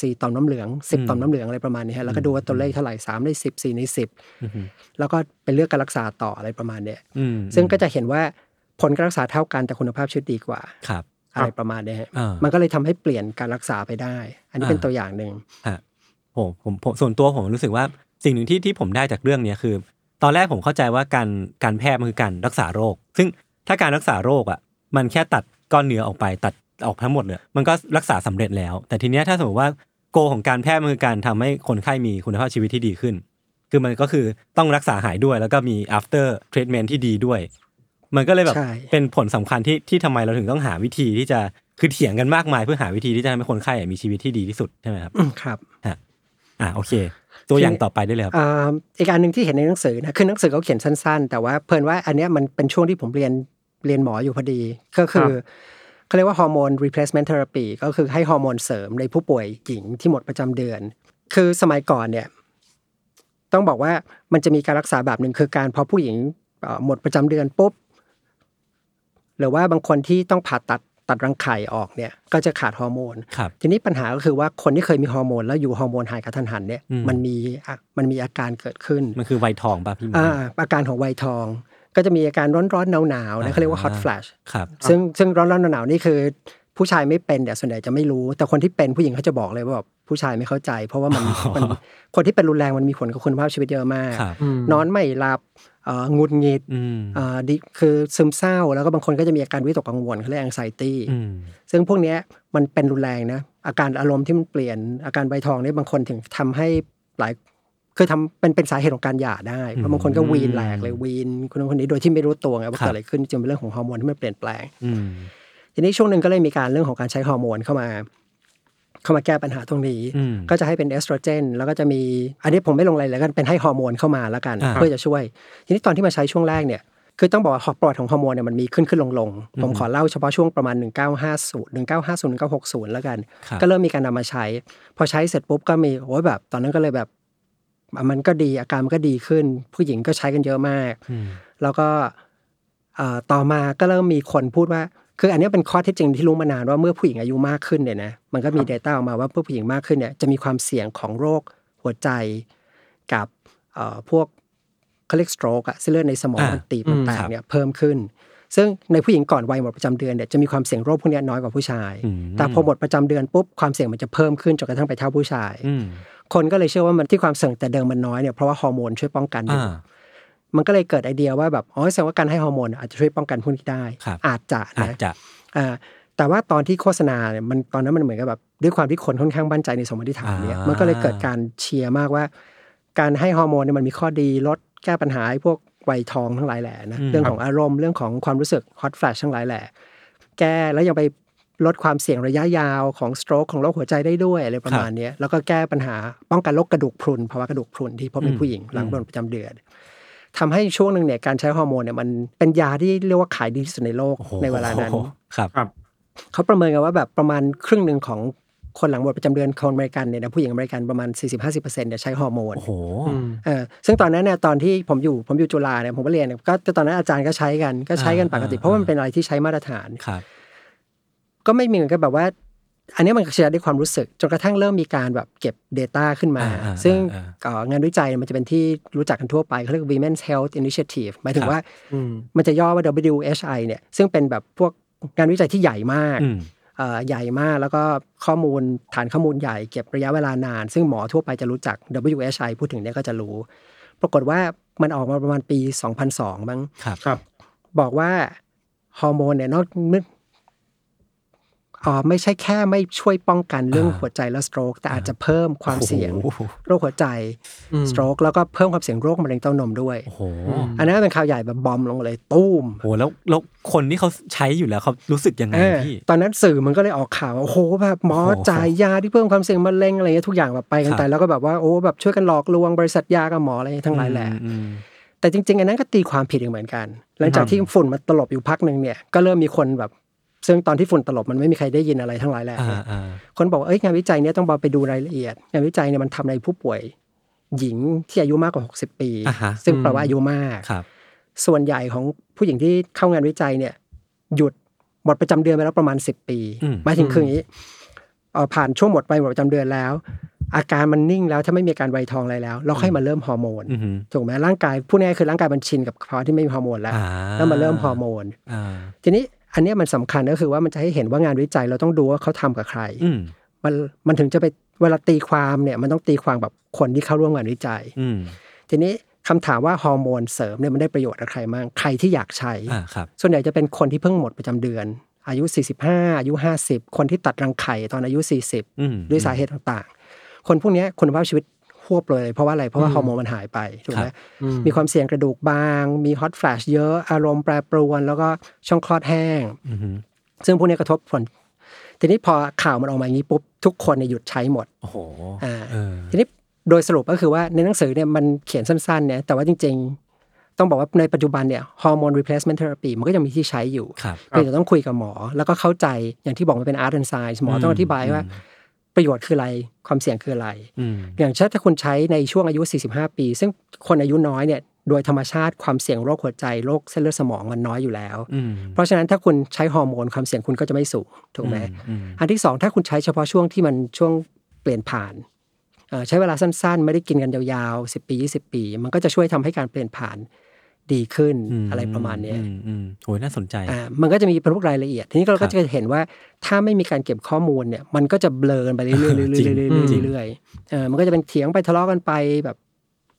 สี่ต่อมน้ำเหลืองสิบอืมต่อมน้ำเหลืองอะไรประมาณนี้ฮะแล้วก็ดูว่าตัวเลขเท่าไหร่สามในสิบสี่ในสิบอืมแล้วก็ไปเลือกการรักษาต่ออะไรประมาณเนี้ยอืมซึ่งก็จะเห็นว่าผลการรักษาเท่ากันแต่คุณภาพชีวิตดีกว่าครับอะไรประมาณเนี้ยฮะอ่ามัมันก็เลยทำให้เปลี่ยนการรักษาไปได้ อันนี้เป็นอ่าตัวอย่างหนึ่งฮะโอ้ผมผมส่วนตัวผมรู้สึกว่าสิ่งหนึ่งที่ที่ผมได้จากเรื่องเนี้ยคือ ตอนแรกผมเข้าใจว่าการการแพทย์มันคือการรักษาโรค ซึ่งถ้าการรักษาโรคอะมันแค่ตัดก้อนเนื้อออกไปตัด ออกทั้งหมดเลยมันก็รักษาสำเร็จแล้ว แต่ทีเนี้ยถ้าสมมติว่าโกของการแพทย์มันคือการทำให้คนไข้มีคุณภาพชีวิตที่ดีขึ้น คือมันก็คือต้องรักษาหายด้วย แล้วก็มี after treatment ที่ดีด้วย มันก็เลยแบบใช่เป็นผลสำคัญที่ที่ทำไมเราถึงต้องหาวิธีที่จะคือเถียงกันมากมายเพื่อหาวิธีที่จะทำให้คนไข้มีชีวิตที่ดีที่สุดใช่ไหมครับอืมครับอ่าโอเค ตัวอย่างต่อไปได้เลยครับอ่าอีกอันหนึ่งที่เห็นในหนังสือนะคือหนังสือเขาเขียนสั้น ๆ แต่ว่าเพลินว่าอันเนี้ยมันเป็นช่วงที่ผมเรียนเรียนหมออยู่พอดี ก็คือ เขาเรียกว่าฮอร์โมน replacement therapy ก็คือให้ฮอร์โมนเสริมในผู้ป่วยหญิงที่หมดประจำเดือน คือสมัยก่อนเนี่ยต้องบอกว่ามันจะมีการรักษาแบบหนึ่งคือการพอผู้หญิงเอ่อหมดประจำเดือนปุ๊บหรือว่าบางคนที่ต้องผ่าตัดตัดรังไข่ออกเนี่ย ก็จะขาดฮอร์โมนครับทีนี้ปัญหาก็คือว่าคนที่เคยมีฮอร์โมนแล้วอยู่ฮอร์โมนหายกระทันหันเนี่ยอืมมันมีอะมันมีอาการเกิดขึ้น มันคือไวทองป่ะพี่หมออ่าอาการของวัยทอง ก็จะมีอาการร้อนๆหนาวๆนะเขาเรียกว่า hot อ่า flash ครับซึ่งซึ่งร้อนๆหนาวๆนี่คือ ผู้ชายไม่เป็นแต่ส่วนใหญ่จะไม่รู้ แต่คนที่เป็นผู้หญิงเขาจะบอกเลยว่าแบบผู้ชายไม่เข้าใจ เพราะว่ามันอ๋อมันคนที่เป็นรุนแรงมันมีผลกับคุณภาพชีวิตเยอะมากครับนอนไม่หลับเอ่อหงุดหงิดอืมอ่าดิคือซึมเศร้าแล้วก็บางคนก็จะมีอาการวิตกกังวลเขาเรียก anxiety อืมซึ่งพวกเนี้ยมันเป็นรุนแรงนะอาการอารมณ์ที่มันเปลี่ยนอาการใบทองเนี่ยบางคนถึงทำให้หลาย คือทำเป็นเป็นสาเหตุของการหย่าได้เพราะบางคนก็วีนแหลกเลยวีนคนนั้นคนนี้โดยที่ไม่รู้ตัวไงว่าครับเกิดอะไรขึ้นจริงเป็นเรื่องของฮอร์โมนที่มันเปลี่ยนแปลงอืมทีนี้ช่วงหนึ่งก็เลยมีการเรื่องของการใช้ฮอร์โมนเข้ามา เข้ามาแก้ปัญหาตรงนี้อืมก็จะให้เป็นเอสโตรเจนแล้วก็จะมีอันนี้ผมไม่ลงรายละเอียดแล้วกันเป็นให้ฮอร์โมนเข้ามาแล้วกันอ่าเพื่อจะช่วย ทีนี้ตอนที่มาใช้ช่วงแรกเนี่ยคือต้องบอกว่าประวัติของฮอร์โมนเนี่ยมันมีขึ้นขึ้นลงลงๆผมขอเล่าเฉพาะช่วงประมาณ 1950 1950 1960 แล้วกันครับก็เริ่มมีการนำมาใช้ พอใช้เสร็จปุ๊บก็มีโอ้ยแบบ ตอนนั้นก็เลยแบบอะ มันก็ดีอาการมันก็ดีขึ้น ผู้หญิงก็ใช้กันเยอะมากอืมแล้วก็เอ่อต่อมาก็เริ่มมีคนพูดว่า คืออันนี้เป็นข้อเท็จจริงที่รู้มานานว่าเมื่อผู้หญิงอายุมากขึ้นเนี่ยนะมันก็มี Data ออกมาว่าเมื่อผู้หญิงมากขึ้นเนี่ยจะมีความเสี่ยงของโรคหัวใจกับเอ่อพวกเขาเรียก stroke อะเส้นเลือดในสมองอ่ามันตีบมันแตคกรับเนี่ยเพิ่มขึ้น ซึ่งในผู้หญิงก่อนวัยหมดประจำเดือนเนี่ยจะมีความเสี่ยงโรคพวกเนี้ยน้อยกว่าผู้ชายอืมแต่พอหมดประจำเดือนปุ๊บความเสี่ยงมันจะเพิ่มขึ้นจนกระทั่งไปเท่าผู้ชายอืมคนก็เลยเชื่อว่ามันที่ความเสี่ยงแต่เดิมมันน้อยเนี่ยเพราะว่าฮอร์โมนช่วยป้องกันอยู่อ่ามันก็เลยเกิดไอเดียว่าแบบอ๋อแสดงว่าการให้ฮอร์โมนอาจจะช่วยป้องกันพวกนี้ได้ครับอาจจะอาจนะจะอ่าแต่ว่าตอนที่โฆษณาเนี่ยมันตอนนั้นมันเหมือนกับแบบด้วยความที่คนค่อนข้างมั่นใจในสมมติฐานเนี่ยอ่ามัมันก็เลยเกิดการเชียร์มากว่า การให้ฮอร์โมนเนี่ยมันมีข้อดีลดแก้ปัญหาไอ้พวก วัยทองทั้งหลายแหล่นะอืมเรื่องของอารมณ์เรื่องของความรู้สึก hot flash ทั้งหลายแหล่แก้แล้วยังไปลดความเสี่ยงระยะยาวของ stroke ของโรคหัวใจได้ด้วยอะไรประมาณเนี้ยแล้วก็แก้ปัญหาป้องกันโรคกระดูกพรุนภาวะกระดูกพรุนที่พบในผู้หญิงหลังหมดประจำเดือนทำให้ช่วงหนึ่งเนี่ยการใช้ฮอร์โมนเนี่ยมันเป็นยาที่เรียกว่าขายดีที่สุดในโลกโอ้โหในเวลานั้นครับครับเขาประเมินกันว่าแบบประมาณครึ่งหนึ่งของ คนหลังหมดประจำเดือนคนอเมริกันเนี่ยนะผู้หญิงอเมริกันประมาณ 40-50%เนี่ยใช้ฮอร์โมนโอ้โหอืมเออซึ่งตอนนั้นเนี่ยตอนที่ผมอยู่ผมอยู่จุฬาเนี่ยผมก็เรียนเนี่ยก็ตอนนั้นอาจารย์ก็ใช้กันก็ใช้กันปกติอ่าเพราะว่ามันเป็นอะไรที่ใช้มาตรฐานครับก็ไม่มีเหมือนกันแบบว่า อันนี้มันเชื่อด้วยความรู้สึกจนกระทั่งเริ่มมีการแบบเก็บ Data ขึ้นมาอ่าอ่าซึ่งอ่าเอ่องานวิจัยมันจะเป็นที่รู้จักกันทั่วไปเขาเรียก Women's Health Initiative หมายถึครังบว่าอืมมันจะย่อว่า WHI เนี่ยซึ่งเป็นแบบพวกงานวิจัยที่ใหญ่มากอืมเอ่อ ใหญ่มาก แล้วก็ข้อมูลฐานข้อมูลใหญ่เก็บระยะเวลานาน ซึ่งหมอทั่วไปจะรู้จัก WHI พูดถึงเนี่ยก็จะรู้ ปรากฏว่ามันออกมาประมาณปี 2002 บ้างครับครับบอกว่าฮอร์โมนเนี่ยนอกนึกอ๋อ ไม่ใช่แค่ไม่ช่วยป้องกันเรื่องอ่าหัวใจและสโตรกแต่อาจจะเพิ่มความเสี่ยงโอ้โหโรคหัวใจอืมสโตรกแล้วก็เพิ่มความเสี่ยงโรคมะเร็งเต้านมด้วยโอ้โหอันนั้นเป็นข่าวใหญ่แบบบอมลงมาเลยตู้มโอ้โหแล้วแล้วคนที่เขาใช้อยู่แล้วเขารู้สึกยังไงเออพี่ตอนนั้นสื่อมันก็เลยออกข่าวว่าโอ้โหแบบหมอโอ้โหจ่ายยาที่เพิ่มความเสี่ยงมะเร็งอะไรเงี้ยทุกอย่างแบบไปกันครับไปแล้วก็แบบว่าโอ้แบบช่วยกันหลอกลวงบริษัทยากับหมออะไรทั้งหลายแหละอืมแต่จริงๆอันนั้นก็ตีความผิดอีกเหมือนกัน หลังจากที่ฝุ่นมันตลบอยู่พักหนึ่งเนี่ยก็เริ่มมีคนแบบ ซึ่งตอนที่ฝุ่นตลบมันไม่มีใครได้ยินอะไรทั้งหลายแหละอ่าอ่าคนบอกว่าเอ้ยงานวิจัยเนี้ยต้องบอกไปดูรายละเอียด งานวิจัยเนี่ยมันทำในผู้ป่วย หญิงที่อายุมากกว่า 60 ปีอ่าฮะซึ่งแปลว่าอายุมากครับ ส่วนใหญ่ของผู้หญิงที่เข้างานวิจัยเนี่ย หยุดหมดประจำเดือนไปแล้วประมาณ 10 ปีอืมหมายถึงคืออย่างนี้เอ่อผ่านช่วงหมดไปหมดประจำเดือนแล้ว อาการมันนิ่งแล้วถ้าไม่มีอาการไวยทองอะไรแล้ว เราค่อยมาเริ่มฮอร์โมนอืมถูกไหมร่างกายพูดง่ายๆคือร่างกายมันชินกับภาวะที่ไม่มีฮอร์โมนแล้วอ่าแล้วมาเริ่มฮอร์โมนอ่าทีนี้ อันเนี้ยมันสำคัญก็คือว่ามันจะให้เห็นว่างานวิจัยเราต้องดูว่าเขาทำกับใครอืมมันมันถึงจะไปเวลาตีความเนี่ยมันต้องตีความแบบคนที่เข้าร่วมงานวิจัยอืมทีนี้คำถามว่าฮอร์โมนเสริมเนี่ยมันได้ประโยชน์กับใครบ้างใครที่อยากใช้อ่าครับส่วนใหญ่จะเป็นคนที่เพิ่งหมดประจำเดือน อายุ 45 อายุ 50 คนที่ตัดรังไข่ตอนอายุอืม40 ด้วยสาเหตุต่างๆ คนพวกเนี้ยคุณภาพชีวิตห วบเลย เพราะว่าอะไรเพราะว่าฮอร์โมนมันหายไปถูกไหมครับอืมมีความเสี่ยงกระดูกบาง มีฮอตแฟลชเยอะอารมณ์แปรปรวน แล้วก็ช่องคลอดแห้งอืมซึ่งพวกเนี้ยกระทบผลทีนี้พอข่าวมันออกมาอย่างนี้ปุ๊บทุกคนเนี่ยหยุดใช้หมดโอ้โหอ่าเออทีนี้โดยสรุปก็คือว่าในหนังสือเนี่ยมันเขียนสั้นๆเนี่ยแต่ว่าจริง ๆ ต้องบอกว่าในปัจจุบันเนี่ยฮอร์โมน replacement therapy มันก็ยังมีที่ใช้อยู่ครับเพียงแต่ต้องคุยกับหมอ แล้วก็เข้าใจอย่างที่บอกมันเป็น art and science หมอต้องอธิบายว่า ประโยชน์คืออะไรความเสี่ยงคืออะไรอืมอย่างเช่นถ้าคุณใช้ในช่วงอายุ 45 ปี ซึ่งคนอายุน้อยเนี่ยโดยธรรมชาติความเสี่ยงโรคหัวใจโรคเส้นเลือดสมองมันน้อยอยู่แล้วอืมเพราะฉะนั้นถ้าคุณใช้ฮอร์โมนความเสี่ยงคุณก็จะไม่สูงถูกไหมอืมอันที่สองถ้าคุณใช้เฉพาะช่วงที่มันช่วงเปลี่ยนผ่านเอ่อใช้เวลาสั้นๆ ไม่ได้กินกันยาวๆ 10 ปี 20 ปี มันก็จะช่วยทำให้การเปลี่ยนผ่าน ดีขึ้นมอะไรประมาณเนี้ยอืมอืมโหน่าสนใจอ่ามันก็จะมีเป็นพวกรายละเอียด ทีนี้เราครัก็บจะเห็นว่าถ้าไม่มีการเก็บข้อมูลเนี่ย มันก็จะเบลอกันไปเรื่อยๆเรื่อยๆจริงเรื่อยจริงๆเรื่อยๆเออมันก็จะเป็นเถียงไปทะเลาะกันไปแบบ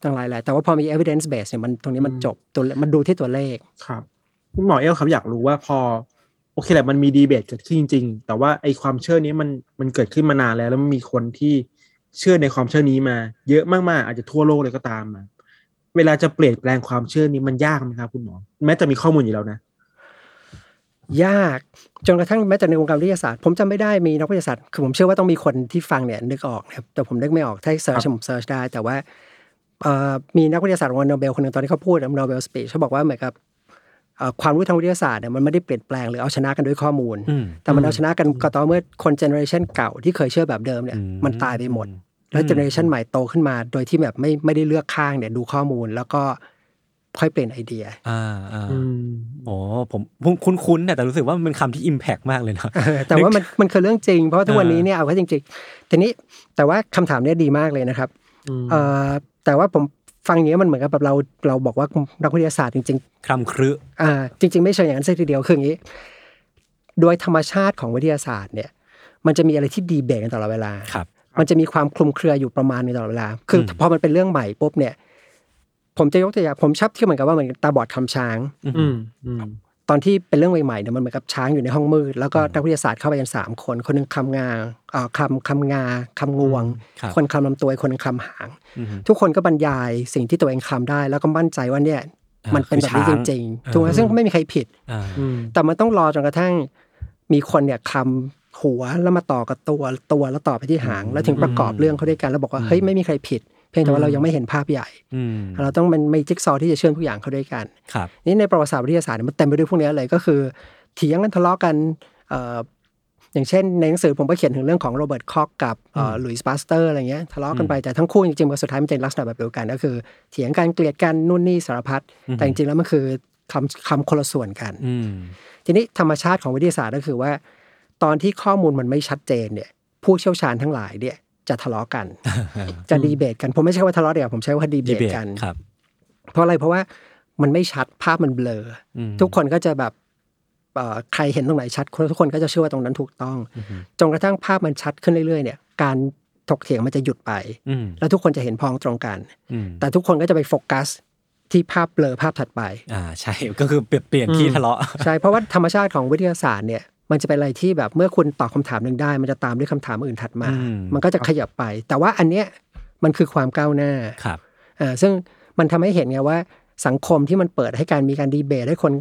ทั้งหลายแหล่แต่ว่าพอมี evidence base เนี่ยมันตรงนี้มันจบตัวเลขมันดูที่ตัวเลขครับคุณหมอเอ้วครับอยากรู้ว่าพอโอเคแหละมันมีดีเบตเกิดขึ้นจริง ๆ แต่ว่าไอความเชื่อนี้มันมันเกิดขึ้นมานานแล้ว แล้วมันมีคนที่เชื่อในความเชื่อนี้มา เยอะมากๆอาจจะทั่วโลกเลยก็ตามมา เวลาจะเปลี่ยนแปลงความเชื่อนี้มันยากไหมครับคุณหมอ แม้จะมีข้อมูลอยู่แล้วนะ ยากจนกระทั่งแม้แต่ในวงการวิทยาศาสตร์ ผมจำไม่ได้มีนักวิทยาศาสตร์คือผมเชื่อว่าต้องมีคนที่ฟังเนี่ยนึกออกนะครับแต่ผมนึกไม่ออกถ้า search ผม search ได้ แต่ว่าเอ่อมีนักวิทยาศาสตร์รางวัลโนเบลคนหนึ่งตอนที่เขาพูดโนเบล speech เขาบอกว่าเหมือนกับเอ่อความรู้ทางวิทยาศาสตร์เนี่ยมันไม่ได้เปลี่ยนแปลงหรือเอาชนะกันด้วยข้อมูลอืมแต่มันเอาชนะกันก็ต่อเมื่อคน generation เก่าที่เคยเชื่อแบบเดิมเนี่ยอืมมันตายไปหมด แล้ว generation ใหม่โตขึ้นมา โดยที่แบบไม่ไม่ได้เลือกข้างเนี่ยดูข้อมูลแล้วก็ค่อยเปลี่ยนไอเดีย อ่าอ่าอืมโอ้ผมผมคุ้นๆเนี่ยแต่รู้สึกว่ามันเป็นคำที่ impact มากเลยเนาะเออแต่ว่ามันมันคือเรื่องจริง เพราะว่าทุกวันนี้เนี่ยเอาเข้าจริงๆทีนี้แต่ว่าคำถามเนี่ยดีมากเลยนะครับอืมเอ่อแต่ว่าผมฟังอย่างนี้ยมันเหมือนกับแบบเราเราบอกว่านักวิทยาศาสตร์จริงคลำครึๆอ่าจริง ๆ ไม่ใช่อย่างนั้นสักทีเดียวคืออย่างนี้ โดยธรรมชาติของวิทยาศาสตร์เนี่ย มันจะมีอะไรที่ดีเบตกันตลอดเวลาครับ มันจะมีความคลุมเครืออยู่ประมาณหนึงตลอดเวลา คืออมพอมันเป็นเรื่องใหม่ปุ๊บเนี่ย ผมจะยกตัวอย่างผมชอบเที่ยวเหมือนกับว่าเหมือนตาบอดคำช้างอืมอืมตอนที่เป็นเรื่องใหม่ๆเนี่ยมันเหมือนกับช้างอยู่ในห้องมืด แล้วก็นักวิทยาศาสตร์เข้าไปกันสามคน คนหนึงคำงาเอ่อคำคำงาคำงวงครับคนคำลำตัวอีกคนหนึงคำหางอืมทุกคนก็บรรยายสิ่งที่ตัวเองคำได้ แล้วก็มั่นใจว่าเนี่ยอ่ามันเป็นแบบนี้คือจช้างริงๆถูกไหมซึ่งไม่มีใครผิดอ่าอืมแต่มันต้องรอจนกระทั่งมีคนเนี่ยคำ หัวแล้วมาต่อกับตัวตัวแล้วต่อไปที่หาง แล้วถึงประกอบเรื่องเขาด้วยกันแล้วบอกว่าเฮ้ยไม่มีใครผิด เพียงแต่ว่าเรายังไม่เห็นภาพใหญ่อืมเราต้องมันมีจิ๊กซอว์ที่จะเชื่อมทุกอย่างเข้าด้วยกันครับนี่ในประวัติศาสตร์วิทยาศาสตร์เนี่ยมันเต็มไปด้วยพวกนี้เลยก็คือเถียงกันทะเลาะกันเอ่ออย่างเช่นในหนังสือผมก็เขียนถึงเรื่องของโรเบิร์ตคอคกับเอ่อหลุยส์ปาสเตอร์อะไรเงี้ยทะเลาะกันไปแต่ทั้งคู่จริงๆสุดท้ายมันจะลักษณะแบบเดียวกัน ก็คือ เถียงกันเกลียดกันนู่นนี่สารพัดแต่จริงๆแล้วมันคือคลำคลำคนละส่วนกันอืมทีนี้ธรรมชาติของวิทยาศาสตร์ก็คือว่า ตอนที่ข้อมูลมันไม่ชัดเจนเนี่ย ผู้เชี่ยวชาญทั้งหลายเนี่ย จะทะเลาะกัน จะดีเบตกัน ผมไม่ใช้ว่าทะเลาะเดี๋ยวผมใช้ว่า debate debate กันครับ เพราะอะไรเพราะว่ามันไม่ชัดภาพมันเบลออมทุกคนก็จะแบบเอ่อใครเห็นตรงไหนชัดทุกคนก็จะเชื่อว่าตรงนั้นถูกต้องจนกระทั่งภาพมันชัดขึ้นเรื่อยๆ เนี่ย การถกเถียงมันจะหยุดไปอืมแล้วทุกคนจะเห็นพ้องตรงกันอืมแต่ทุกคนก็จะไปโฟกัสที่ภาพเบลอภาพถัดไป อ่าใช่ก็คือเปลี่ยนเปลี่ยนที่ทะเลาะ ใช่เพราะว่าธรรมชาติของวิทยาศาสตร์เนี่ย มันจะเป็นอะไรที่แบบเมื่อคุณตอบคำถามหนึ่งได้ มันจะตามด้วยคำถามอื่นถัดมาอืมมันก็จะขยับไป แต่ว่าอันเนี้ยมันคือความก้าวหน้าครับอ่าซึ่งมันทำให้เห็นไงว่าสังคมที่มันเปิดให้การมีการดีเบตให้คน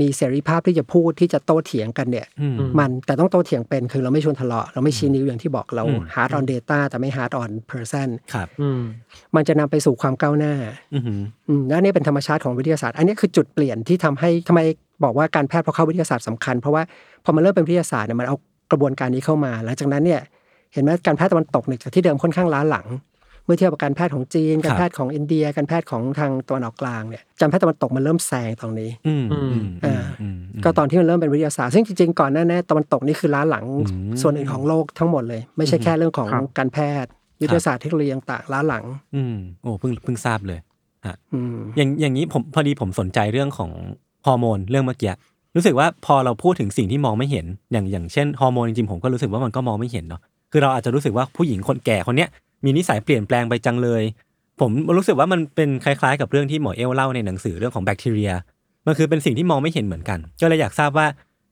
มีเสรีภาพที่จะพูดที่จะโต้เถียงกันเนี่ยอืมมันแต่ต้องโต้เถียงเป็นคือเราไม่ชวนทะเลาะเราไม่ชี้นิ้วอย่างที่บอกเราอืม hard on data แต่ไม่ hard on person ครับอืมมันจะนำไปสู่ความก้าวหน้าอือหืออืมและนี่เป็นธรรมชาติของวิทยาศาสตร์ อันนี้คือจุดเปลี่ยนที่ทำให้ทำไม บอกว่าการแพทย์พอเข้าวิทยาศาสตร์สำคัญ เพราะว่าพอมันเริ่มเป็นวิทยาศาสตร์เนี่ยมันเอากระบวนการนี้เข้ามา หลังจากนั้นเนี่ยเห็นไหมการแพทย์ตะวันตกเนี่ยจากที่เดิมค่อนข้างล้าหลัง เมื่อเทียบกับการแพทย์ของจีน การแพทย์ของอินเดีย การแพทย์ของทางตะวันออกกลางเนี่ยการแพทย์ตะวันตกมันเริ่มแซงตรงนี้อืมอืมอืมอ่าอืมก็ตอนที่มันเริ่มเป็นวิทยาศาสตร์ ซึ่งจริงๆก่อนหน้านี้ตะวันตกนี่คือล้าหลังอืมส่วนอื่นของโลกทั้งหมดเลย ไม่ใช่แค่เรื่องของครับการแพทย์วิทยาศาสตร์เทคโนโลยีต่างๆล้าหลัง อืมโอ้เพิ่งเพิ่งทราบเลยอืมอย่างอย่างนี้ผมพอดีผมสนใจเรื่องของ ฮอร์โมนเรื่องเมื่อกี้รู้สึกว่าพอเราพูดถึงสิ่งที่มองไม่เห็น อย่างอย่างเช่นฮอร์โมนจริงๆผมก็รู้สึกว่ามันก็มองไม่เห็นเนาะคือเราอาจจะรู้สึกว่าผู้หญิงคนแก่คนเนี้ยมีนิสัยเปลี่ยนแปลงไปจังเลย ผมรู้สึกว่ามันเป็นคล้ายๆ กับเรื่องที่หมอเอลเล่าในหนังสือเรื่องของแบคทีเรียมันคือเป็นสิ่งที่มองไม่เห็นเหมือนกัน ก็เลยอยากทราบว่า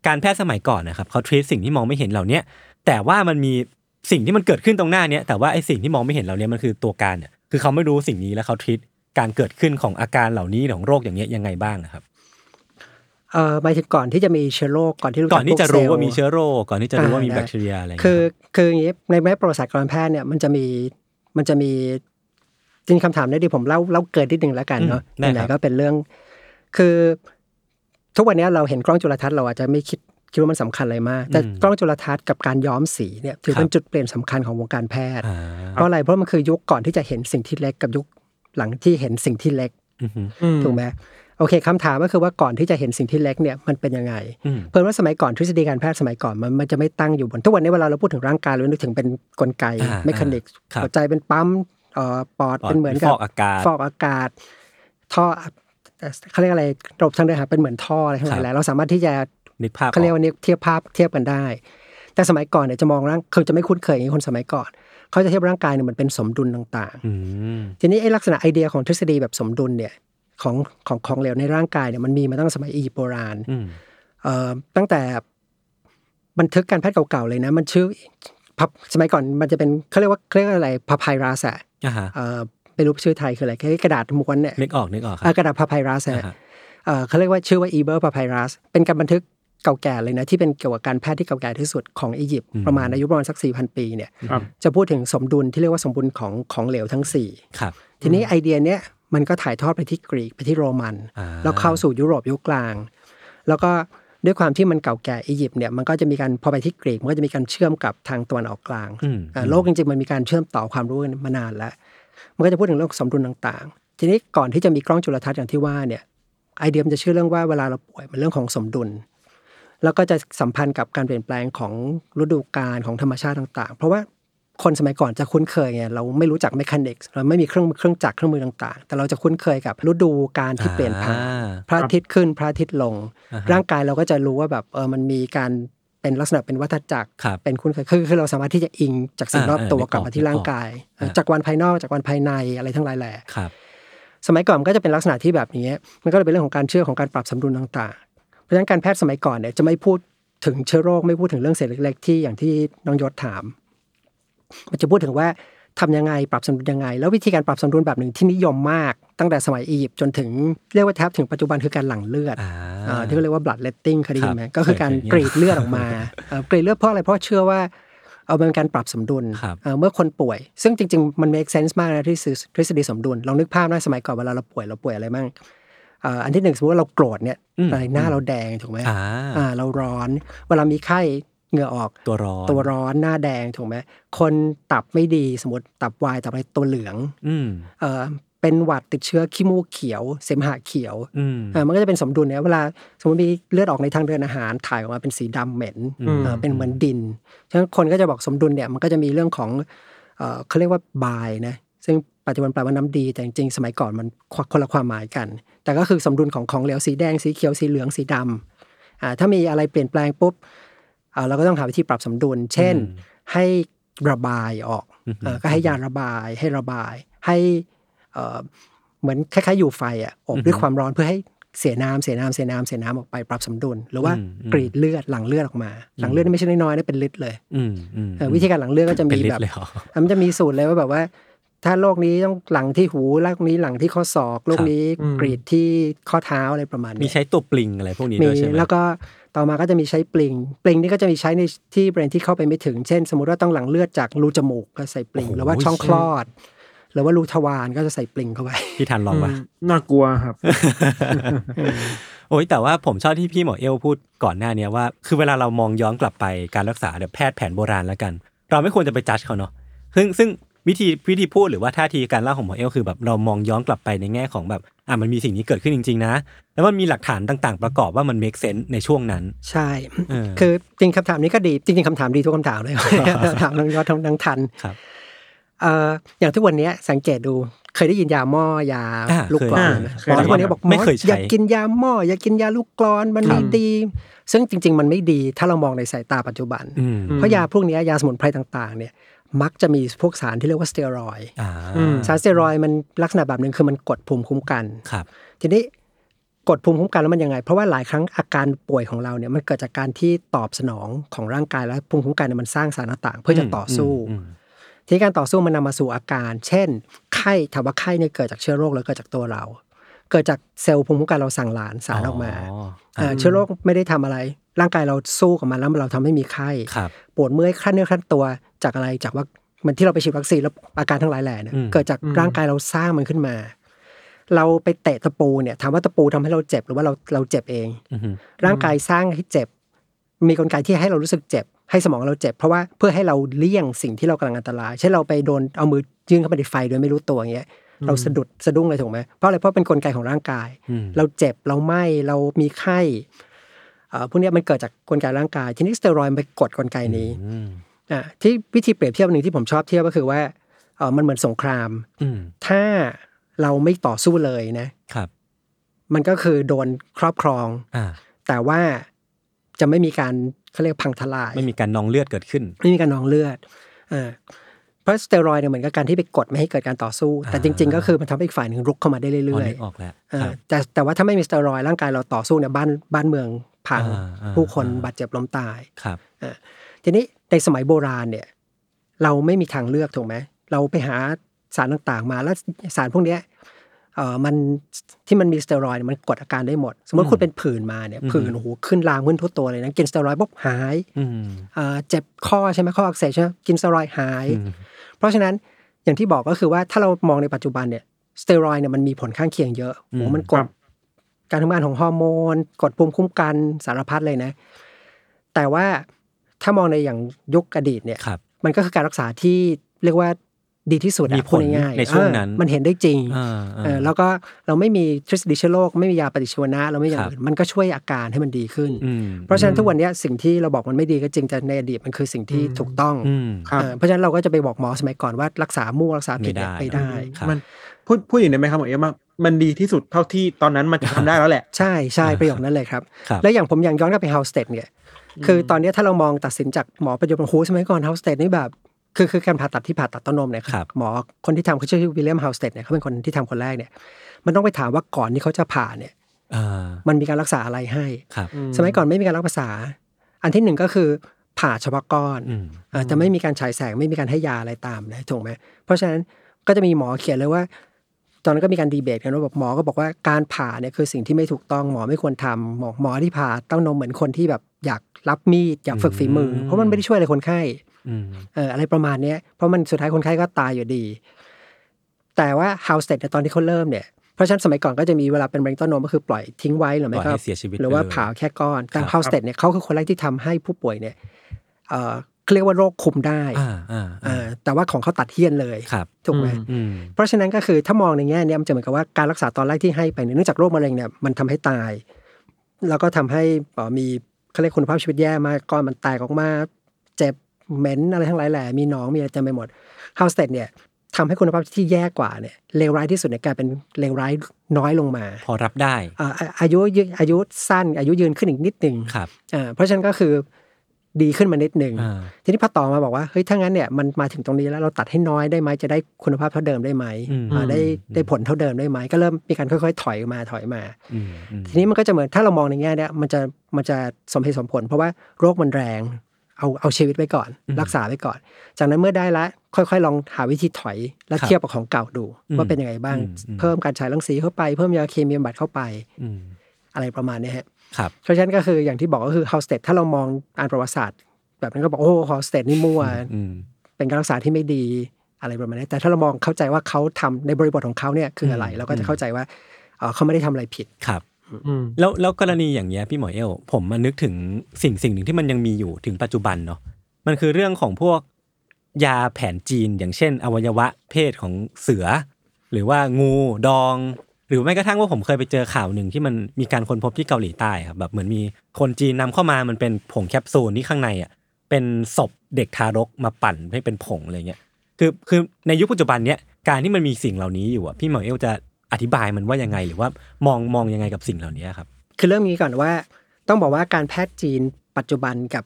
การแพทย์สมัยก่อนนะครับเขาทรีตสิ่งที่มองไม่เห็นเหล่านี้แต่ว่ามันมีสิ่งที่มันเกิดขึ้นตรงหน้าเนี้ยแต่ว่าไอ้สิ่งที่มองไม่เห็นเหล่านี้มันคือตัวการเนี่ยคือเขาไม่รู้สิ่งนี้แล้วเขาทรีตการเกิดขึ้นของอาการเหล่านี้ของโรคอย่างเงี้ยยังไงบ้างนะครับ เอ่อหมายถึงก่อนที่จะมีเชื้อโรคก่อนที่รู้จัก่อนที่จะรู้พกซลล์ว่ามีเชื้อโรคก่อนที่จะรู้ว่ามีอ่าแบคทีเรียอะไรย่างคือเงี้ยรับคืออย่างนี้ในแม้ประวัติศาสตร์การแพทย์เนี่ยมันจะมีมันจะมีจริงๆคำถามนี้ดีผมเล่าเล่าเกินนิดนึงแล้วกันเนาะอืมได้ไหนครับๆก็เป็นเรื่อง คือ ทุกวันนี้เราเห็นกล้องจุลทรรศน์เราอาจจะไม่คิดคิดว่ามันสำคัญอะไรมาก แต่กล้องจุลทรรศน์กับการย้อมสีเนี่ยถือเป็นจุดเปลี่ยนสำคัญของวงการแพทย์อ่าเพราะอะไรเพราะมันคือยุคก่อนที่จะเห็นสิ่งที่เล็กกับยุคหลังที่เห็นสิ่งที่เล็กอือหืออืมถูกไหม โอเคคำถามก็คือว่าก่อนที่จะเห็นสิ่งที่เล็กเนี่ยมันเป็นยังไงอืมเพิ่มว่าสมัยก่อนทฤษฎีการแพทย์สมัยก่อนมันมันจะไม่ตั้งอยู่บนทุกวันนี้เวลาเราพูดถึงร่างกายเรานึกถึงเป็นกลไกอ่าเมคานิกส์ครับหัวใจเป็นปั๊มเอ่อปอดปอดเป็นเหมือนกับฟอกอากาศฟอกอากาศ ท่อเขาเรียกอะไรระบบทางเดินหายใจเป็นเหมือนท่ออะไรทั้งหลายแหละเราสามารถที่จะนึกภาพเขาเรียกออกว่าเทียบภาพเทียบกันได้ แต่สมัยก่อนเนี่ยจะมองร่างคือจะไม่คุ้นเคยอย่างนี้คนสมัยก่อนเขาจะเทียบร่างกายเนี่ยมันเป็นสมดุลต่างอืมๆทีนี้ไอ้ลักษณะไอเดียของทฤษฎีแบบสมดุลเนี่ย ของของของเหลวในร่างกายเนี่ยมันมีมาตั้งแต่สมัยอียิปต์โบราณอืมเอ่อตั้งแต่บันทึกการแพทย์เก่าๆเลยนะ มันชื่อพับสมัยก่อนมันจะเป็นเขาเรียกว่าเขาเรียกว่าอะไรพาพายรัสอะอ่าฮะเอ่อไม่รู้ชื่อไทยคืออะไรแค่กระดาษม้วนเนี่ยนึกออกนึกออกคเอ่รัอบกระดาษพาพายรัสอ่าอะฮะเอ่อเขาเรียกว่าชื่อว่าอีเบอร์พาพายรัสเป็นการบันทึกเก่าแก่เลยนะที่เป็นเกี่ยวกับการแพทย์ที่เก่าแก่ที่สุดของอียิปต์ประมาณอายุประมาณสักสี่พันปีเนี่ยครับจะพูดถึงสมดุลที่เรียกว่าสมดุลของของเหลวทั้งสี่ครับทีนี้ไอเดียเนี้ย มันก็ถ่ายทอดไปที่กรีกไปที่โรมันอ่าแล้วเข้าสู่ยุโรปยุคกลาง แล้วก็ด้วยความที่มันเก่าแก่อียิปต์เนี่ยมันก็จะมีการพอไปที่กรีกมันก็จะมีการเชื่อมกับทางตะวันออกกลางอืมอ่าโลกจริงๆมันมีการเชื่อมต่อความรู้กันมานานแล้ว มันก็จะพูดถึงเรื่องสมดุลต่างๆ ทีนี้ก่อนที่จะมีกล้องจุลทรรศน์อย่างที่ว่าเนี่ยไอเดียมันจะเชื่อเรื่องว่าเวลาเราป่วยมันเรื่องของสมดุล แล้วก็จะสัมพันธ์กับการเปลี่ยนแปลงของฤดูกาลของธรรมชาติต่าง ๆ เพราะว่า คนสมัยก่อนจะคุ้นเคยไงเราไม่รู้จักเมคานิกส์เราไม่มีเครื่องเครื่องจักรเครื่องมือต่างๆ แต่เราจะคุ้นเคยกับฤดูกาลที่เปลี่ยนผ่านอ่าพระอาทิตย์ขึ้นพระอาทิตย์ลงอ่าฮะร่างกายเราก็จะรู้ว่าแบบเออมันมีการเป็นลักษณะเป็นวัฏจักรครับเป็นคุ้นเคยคือคือเราสามารถที่จะอิงจากสิ่งอ่ารอบตัวอ่ากลับมาที่นึกออกร่างกายอ่าจากวันภายนอกจากวันภายในอะไรทั้งหลายแหล่ครับสมัยก่อนมันก็จะเป็นลักษณะที่แบบนี้มันก็เลยเป็นเรื่องของการเชื่อของการปรับสมดุลต่างๆ เพราะฉะนั้นการแพทย์สมัยก่อนเนี่ยจะไม่พูดถึงเชื้อโรคไม่พูดถึงเรื่องเศษเล็ก ๆ ที่อย่างที่น้องยศถาม มันจะพูดถึงว่าทำยังไงปรับสมดุลยังไง แล้ววิธีการปรับสมดุลแบบหนึ่งที่นิยมมากตตั้งแต่สมัยอียิปต์จนถึงเรียกว่าแทบถึงปัจจุบันคือการหลั่งเลือดอ่าเอ่อที่เขาเรียกว่า blood letting เคยได้ยินไหมครับก็คือการเคยๆกรีดเลือดออกมาเอ่อกรีดเลือดเพราะอะไรเพราะเชื่อว่าเอาเป็นการปรับสมดุลครับเอ่อเมื่อคนป่วย ซึ่งจริง ๆ มัน make sense มากนะที่ทฤษฎีสมดุล ลองนึกภาพนะสมัยก่อนเวลาเราป่วยเราป่วยอะไรมั่งเอ่ออันที่หนึ่งสมมติว่าเราโกรธเนี่ยอืมอะไรหน้าเราแดงถูกไหมอ่าอ่าเราร้อน เวลามีไข้ เหงื่อออกตัวร้อนตัวร้อนหน้าแดงถูกไหมคนตับไม่ดีสมมติตับวายตับอะไรตัวเหลืองอืมเออเป็นหวัดติดเชื้อขี้มูกเขียว เสมหะเขียวอืมเออมันก็จะเป็นสมดุลเนี่ยเวลาสมมติมีเลือดออกในทางเดินอาหารถ่ายออกมาเป็นสีดำเหม็นอืมเออเป็นเหมือนดินฉะนั้นคนก็จะบอกสมดุลเนี่ยมันก็จะมีเรื่องของเออเขาเรียกว่าบายนะซึ่งปัจจุบันแปลว่าน้ำดีแต่จริงๆสมัยก่อนมันคนละความหมายกัน แต่ก็คือสมดุลของของเหลวสีแดงสีเขียวสีเหลืองสีดำอ่าถ้ามีอะไรเปลี่ยนแปลงปุ๊บ เอ่อเราก็ต้องหาวิธีปรับสมดุล เช่น ให้ระบายออกเอ่อก็ให้ยาระบาย ให้ระบาย ให้เอ่อเหมือนคล้ายๆอยู่ไฟอะอบด้วยความร้อนเพื่อให้เสียน้ำเสียน้ำเสียน้ำเสียน้ำออกไปปรับสมดุล หรือว่าอืมอืมกรีดเลือดหลั่งเลือดออกมา หลั่งเลือดนี่ไม่ใช่น้อยๆนะเป็นลิตรเลยอืมอืมเออวิธีการหลั่งเลือดก็จะเป็นมีลิตแบบรเลยเหรออะมันจะมีสูตรเลยว่าแบบว่า ถ้าโรคนี้ต้องหลังที่หูโรคนี้หลังที่ข้อศอกโรคนี้อืมกรีดที่ข้อเท้าอะไรประมาณมีนี้ใช้ตัวปลิงอะไรพวกนี้มีด้วยใช่ไหมแล้วก็ ต่อมาก็จะมีใช้ปลิง ปลิงนี่ก็จะมีใช้ในที่บริเวณที่เข้าไปไม่ถึง เช่น สมมติว่าต้องหลังเลือดจากรูจมูกก็ใส่ปลิง หรือว่าช่องคลอด หรือว่ารูทวารก็จะใส่ปลิงเข้าไป พี่ทันลองปะมน่ากลัวครับ โอ้ยแต่ว่าผมชอบที่พี่หมอเอลพูดก่อนหน้าเนี้ยว่า คือเวลาเรามองย้อนกลับไปการรักษาแบบแพทย์แผนโบราณแล้วกัน เราไม่ควรจะไปจัดเขาเนาะซึ่งซึ่ง วิธีวิธีพูดหรือว่าท่าทีการเล่าของหมอเอลคือแบบเรามองย้อนกลับไปในแง่ของแบบอะมันมีสิ่งนี้เกิดขึ้นจริง ๆ นะ แล้วมันมีหลักฐานต่าง ๆ ประกอบว่ามัน make sense ในช่วงนั้น ใช่เออคือจริงคำถามนี้ก็ดีจริงๆคำถามดีทุกคำถามเลยถามทั้งยอดทั้งทั้งทันครับเอ่ออย่างทุกวันเนี้ยสังเกตดูเคยได้ยินยาหม้อยาอ่าลูกกรอนเคยไหมเคหมยอทุกวันนี้บอกหมไม่อเคยใช้อยากกินยาหม้ออยากกินยาลูกกรอนมันไม่ดี ซึ่งจริง ๆ มันไม่ดีถ้าเรามองในสายตาปัจจุบันอืมเพราะยาพวกเนี้ยยาสมุนไพรต่าง ๆ เนี่ย มักจะมีพวกสารที่เรียกว่าสเตียรอยด์อ่าอืมสารสเตียรอยด์มันลักษณะแบบหนึ่งคือมันกดภูมิคุ้มกันครับ ทีนี้กดภูมิคุ้มกันแล้วมันยังไง เพราะว่าหลายครั้งอาการป่วยของเราเนี่ยมันเกิดจากการที่ตอบสนองของร่างกายแล้วภูมิคุ้มกันเนี่ยมันสร้างสารต่างๆเพื่อจะต่อสู้อืมทีนี้การต่อสู้มันนำมาสู่อาการ เช่น ไข้ถามว่าไข้เนี่ยเกิดจากเชื้อโรคหรือเกิดจากตัวเรา เกิดจากเซลล์ภูมิคุ้มกันเราสั่งหลานสารออกมาเอ่อเชื้อโรคไม่ได้ทำอะไร ร่างกายเราสู้กับมันแล้วเราทำให้มีไข้ครับปวดเมื่อยคลั่นเนื้อคลั่นตัวจากอะไรจากว่ามันที่เราไปฉีดวัคซีนแล้วอาการทั้งหลายแหล่เนี่ยอืมเกิดจากร่างกายเราสร้างมันขึ้นมา เราไปเตะตะปูเนี่ยถามว่าตะปูทำให้เราเจ็บหรือว่าเราเราเจ็บเองอืมร่างกายสร้างให้เจ็บ มีกลไกที่ให้เรารู้สึกเจ็บ ให้สมองเราเจ็บ เพราะว่าเพื่อให้เราเลี่ยงสิ่งที่เรากำลังอันตรายเช่นเราไปโดนเอามือยื่นเข้าไปในไฟโดยไม่รู้ตัวอย่างเงี้ย เราสะดุดสะดุ้งเลยถูกไหมเพราะอะไรเพราะเป็นกลไกของร่างกายอืมเราเจ็บเราไหมเรามีไข้เอ่อพวกเนี้ยมันเกิดจากกลไกร่างกาย ทีนี้สเตียรอยด์มันไปกดกลไกนี้อืมอะที่วิธีเปรียบเทียบหนึ่งที่ผมชอบเทียบก็คือว่าเออมันเหมือนสงครามอืมถ้าเราไม่ต่อสู้เลยนะครับ มันก็คือโดนครอบครองอ่าแต่ว่าจะไม่มีการเขาเรียกพังทลาย ไม่มีการนองเลือดเกิดขึ้น ไม่มีการนองเลือดเออ เพราะสเตียรอยด์เนี่ยเหมือนกับการที่ไปกดไม่ให้เกิดการต่อสู้ แต่จริง ๆ ก็คือมันทำให้อีกฝ่ายหนึ่งรุกเข้ามาได้อ๋อเรื่อยนึกออกแล้วๆเอคอรับแต่แต่ว่าถ้าไม่มีสเตียรอยด์ร่างกายเราต่อสู้เนี่ยบ้านบ้านเมืองพังอ่าอ่าผู้คนอ่าบาดเจ็บล้มตายครับทีนี้ในสมัยโบราณเนี่ย เราไม่มีทางเลือกถูกไหมเราไปหาสารต่างๆ มาแล้วสารพวกเนี้ยเอ่อมันที่มันมีสเตียรอยด์เนี่ยมันกดอาการได้หมด สมมติคุณเป็นผื่นมาเนี่ยอืมผื่นโอ้โหขึ้นลามขึ้นทั่วตัวเลยนะกินสเตียรอยด์ปุ๊บหายอืมเอ่อเจ็บข้อใช่ไหมข้ออักเสบใช่ไหมกินสเตียรอยด์หายอืม เพราะฉะนั้นอย่างที่บอกก็คือว่าถ้าเรามองในปัจจุบันเนี่ยสเตียรอยด์เนี่ยมันมีผลข้างเคียงเยอะโอ้โหมันกครัดบการทำงานของฮอร์โมน กดภูมิคุ้มกันสารพัดเลยนะ แต่ว่าถ้ามองในอย่างยุคอดีตเนี่ยครับมันก็คือการรักษาที่เรียกว่า ดีที่สุดอะมีผลพูดง่ายๆในช่วงนั้นเออมันเห็นได้จริงอ่าอ่าเออแล้วก็เราไม่มีทฤษฎีเชื้อโรคไม่มียาปฏิชีวนะ เราไม่มีอย่างอื่นมันก็ช่วยอาการให้มันดีขึ้นอืมเพราะฉะนั้นทุกวันเนี้ยสิ่งที่เราบอกมันไม่ดีก็จริงแต่ในอดีตมันคือสิ่งที่ถูกต้องอืมครับเออเพราะฉะนั้นเราก็จะไปบอกหมอสมัยก่อนว่ารักษามั่วรักษาผิดเนี่ยไม่ไม่ได้ได้ครับมันพูดพูดอย่างนี้ไหมครับหมอเอ็มว่ามันดีที่สุดเท่าที่ตอนนั้นมันจะทำได้แล้วแหละ ใช่ใช่ประโยคนั้นเลยครับครับและอย่างผมอย่างย้อนกลับไป House State เนี่ยคือตอนเนี้ยถ้าเรามองตัดสินจากหมอปัจจุบันโหสมัยก่อน House State นี่แบบ คือคือการผ่าตัดที่ผ่าตัดเต้านมเนี่ยครับหมอคนที่ทำเขาชื่อวิลเลียม House State เนี่ยเขาเป็นคนที่ทำคนแรกเนี่ย มันต้องไปถามว่าก่อนที่เขาจะผ่าเนี่ยอ่ามันมีการรักษาอะไรให้ครับสมัยก่อนไม่มีการรักษา อันที่หนึ่งก็คือผ่าเฉพาะก้อนอืมเอ่อจะไม่มีการฉายแสงไม่มีการให้ยาอะไรตามนะถูกไหมเพราะฉะนั้นก็จะมีหมอเขียนเลยว่า ตอนนั้นก็มีการดีเบตกันว่าแบบหมอก็บอกว่าการผ่าเนี่ยคือสิ่งที่ไม่ถูกต้องหมอไม่ควรทำหมอหมอที่ผ่าต้องนมเหมือนคนที่แบบอยากรับมีดอยากฝึกฝีมือ เพราะมันไม่ได้ช่วยอะไรคนไข้อืม เอออะไรประมาณเนี้ยเพราะมันสุดท้ายคนไข้ก็ตายอยู่ดี แต่ว่า house state เนี่ยตอนที่เขาเริ่มเนี่ยเพราะฉะนั้นสมัยก่อนก็จะมีเวลาเป็นมะเร็งเต้านมก็คือปล่อยทิ้งไว้หรือไม่ปล่อยก็ให้เสียชีวิตหรือว่าไปเลยผ่าแค่ก้อนแต่ครับ house state เนี่ยเขาคือคนแรกที่ทำให้ผู้ป่วยเนี่ยเออเขาเรียกว่าโรคคุมได้อ่าอ่าเออแต่ว่าของเขาตัดเฮี้ยนเลยครับถูกไหมอืมเพราะฉะนั้นก็คือถ้ามองในแง่เนี้ยมันจะเหมือนกับว่าการรักษาตอนแรกที่ให้ไปเนี่ยเนื่องจากโรคมะเร็งเนี่ยมันทำให้ตาย แล้วก็ทำให้เอ่อมีเขาเรียกคุณภาพชีวิตแย่มากก้อนมันแตกออกมา เจ็บเหม็นอะไรทั้งหลายแหล่มีหนองมีอะไรเต็มไปหมด House State เนี่ยทำให้คุณภาพที่แย่กว่าเนี่ยเลวร้ายที่สุดเนี่ยกลายเป็นเลวร้ายน้อยลงมา พอรับได้อ่าอ่าอายุยืนอายุสั้น อายุยืนขึ้นอีกนิดหนึ่งครับอ่าเพราะฉะนั้นก็คือดีขึ้นมานิดหนึ่งอ่าทีนี้พอต่อมาบอกว่าเฮ้ยถ้างั้นเนี่ยมันมาถึงตรงนี้แล้วเราตัดให้น้อยได้ไหมจะได้คุณภาพเท่าเดิมได้ไหมอืมอ่าได้อืมได้ผลเท่าเดิมได้ไหมก็เริ่มมีการค่อยๆ ถอยมาถอยมาอืมอืมทีนี้มันก็จะเหมือนถ้าเรามองในแง่เนี้ยมันจะมันจะสมเหตุสมผล เพราะว่าโรคมันแรง เอาเอาชีวิตไว้ก่อน รักษาไว้ก่อน จากนั้นเมื่อได้ละค่อยๆ ลองหาวิธีถอยแล้วเทียบกับของเก่าดู ว่าเป็นยังไงบ้าง เพิ่มการฉายรังสีเข้าไปเพิ่มยาเคมีบำบัดเข้าไปอืมอะไรประมาณเนี้ยฮะครับเพราะฉะนั้นก็คืออย่างที่บอกก็คือ house state ถ้าเรามองอ่านประวัติศาสตร์ แบบนั้นก็บอกโอ้ house state นี่มั่วอืมเป็นการรักษาที่ไม่ดีอะไรประมาณนี้แต่ถ้าเรามองเข้าใจว่าเขาทำในบริบทของเขาเนี่ยคืออะไร เราก็จะเข้าใจว่าเอ่อเขาไม่ได้ทำอะไรผิดครับอืม แล้วแล้วกรณีอย่างเงี้ยพี่หมอเอล ผมมานึกถึงสิ่งสิ่งหนึ่งที่มันยังมีอยู่ถึงปัจจุบันเนาะมันคือเรื่องของพวกยาแผนจีนอย่างเช่น อวัยวะเพศของเสือ หรือว่างูดอง หรือแม้กระทั่งว่าผมเคยไปเจอข่าวหนึ่งที่มันมีการค้นพบที่เกาหลีใต้ครับแบบเหมือนมีคนจีนนำเข้ามามันเป็นผงแคปซูลที่ข้างในอะเป็นศพเด็กทารกมาปั่นให้เป็นผงอะไรเงี้ยคือคือในยุคปัจจุบันเนี้ยการที่มันมีสิ่งเหล่านี้อยู่อะพี่หมอเอลจะ อธิบายมันว่ายังไงหรือว่ามองมองยังไงกับสิ่งเหล่านี้ครับ คือเรื่องนี้ก่อนว่าต้องบอกว่าการแพทย์จีนปัจจุบันกับ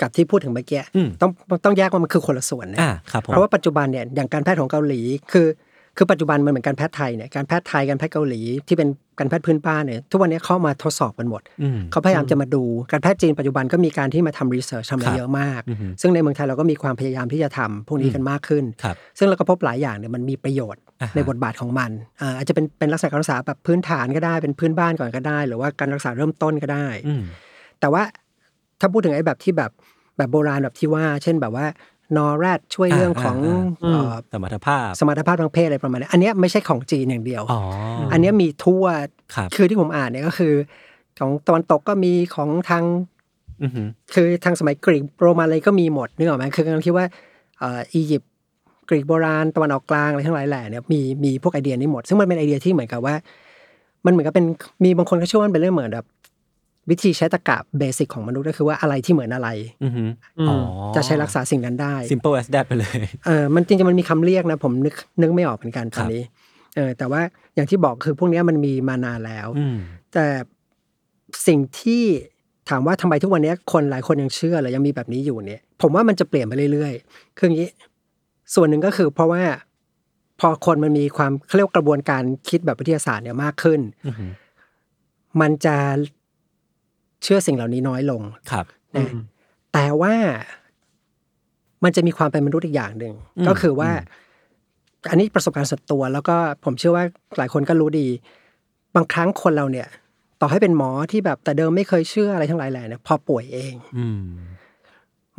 กับที่พูดถึงเมื่อกี้อืมต้องต้องแยกว่ามันคือคนละส่วนนะอ่าครับผมเพราะว่าปัจจุบันเนี่ยอย่างการแพทย์ของเกาหลีคือ คือปัจจุบันมันเหมือนการแพทย์ไทยเนี่ยการแพทย์ไทยการแพทย์เกาหลีที่เป็น การแพทย์พื้นบ้านเนี่ยทุกวันนี้เข้ามาทดสอบกันหมดอืมเขาพยายามจะมาดูการแพทย์จีนปัจจุบันก็มีการที่มาทำรีเสิร์ชทำอะไรครับเยอะมากอือฮึซึ่งในเมืองไทยเราก็มีความพยายามที่จะทำพวกนี้กันมากขึ้นครับซึ่งเราก็พบหลายอย่างเนี่ยมันมีประโยชน์อ่าฮะในบทบาทของมันอ่าอาจจะเป็นเป็นลักษณะการรักษาแบบพื้นฐานก็ได้เป็นพื้นบ้านก่อนก็ได้ หรือว่าการรักษาเริ่มต้นก็ได้อืมแต่ว่าถ้าพูดถึงไอ้แบบที่แบบแบบโบราณแบบที่ว่า เช่นแบบว่า นอแรดช่วยเรื่องของอ่าอ่าเอ่อสมรรถภาพ สมรรถภาพทางเพศอะไรประมาณนี้อันเนี้ยไม่ใช่ของจีนอย่างเดียวอ๋ออันเนี้ยมีทั่วครับคือที่ผมอ่านเนี่ยก็คือ ของตะวันตกก็มีของทางอือหือคือทางสมัยกรีกโรมันอะไรก็มีหมดนึกออกไหมคือกำลังคิดว่าเอ่ออียิปต์กรีกโบราณตะวันออกกลางอะไรทั้งหลายแหล่เนี่ยมีมีพวกไอเดียนี้หมด ซึ่งมันเป็นไอเดียที่เหมือนกับว่า มันเหมือนกับเป็นมีบางคนก็เชื่อว่ามันเป็นเรื่องเหมือนแบบ วิธีใช้ตรรกะเบสิกของมนุษย์ก็คือว่าอะไรที่เหมือนอะไรอือหืออืมอ๋อจะใช้รักษาสิ่งนั้นได้ simple as that ไปเลยเออมันจริงๆมันมีคำเรียกนะ ผมนึกนึกไม่ออกเหมือนกันตครัอนบนี้เออแต่ว่าอย่างที่บอกคือพวกเนี้ยมันมีมานานแล้วอืมแต่สิ่งที่ถามว่าทำไมทุกวันนี้คนหลายคนยังเชื่อหรือยังมีแบบนี้อยู่เนี่ย ผมว่ามันจะเปลี่ยนไปเรื่อยๆ คืออย่างนี้ ส่วนหนึ่งก็คือเพราะว่าพอคนมันมีความเขาเรียกว่ากระบวนการคิดแบบวิทยาศาสตร์เนี่ยมากขึ้นอือหือมันจะ เชื่อสิ่งเหล่านี้น้อยลงครับนะแต่ว่ามันจะมีความเป็นมนุษย์อีกอย่างหนึ่งอืมก็คือว่าอืมอันนี้ประสบการณ์ส่วนตัว แล้วก็ผมเชื่อว่าหลายคนก็รู้ดี บางครั้งคนเราเนี่ย ต่อให้เป็นหมอที่แบบแต่เดิมไม่เคยเชื่ออะไรทั้งหลายแหล่เนี่ยพอป่วยเองอืม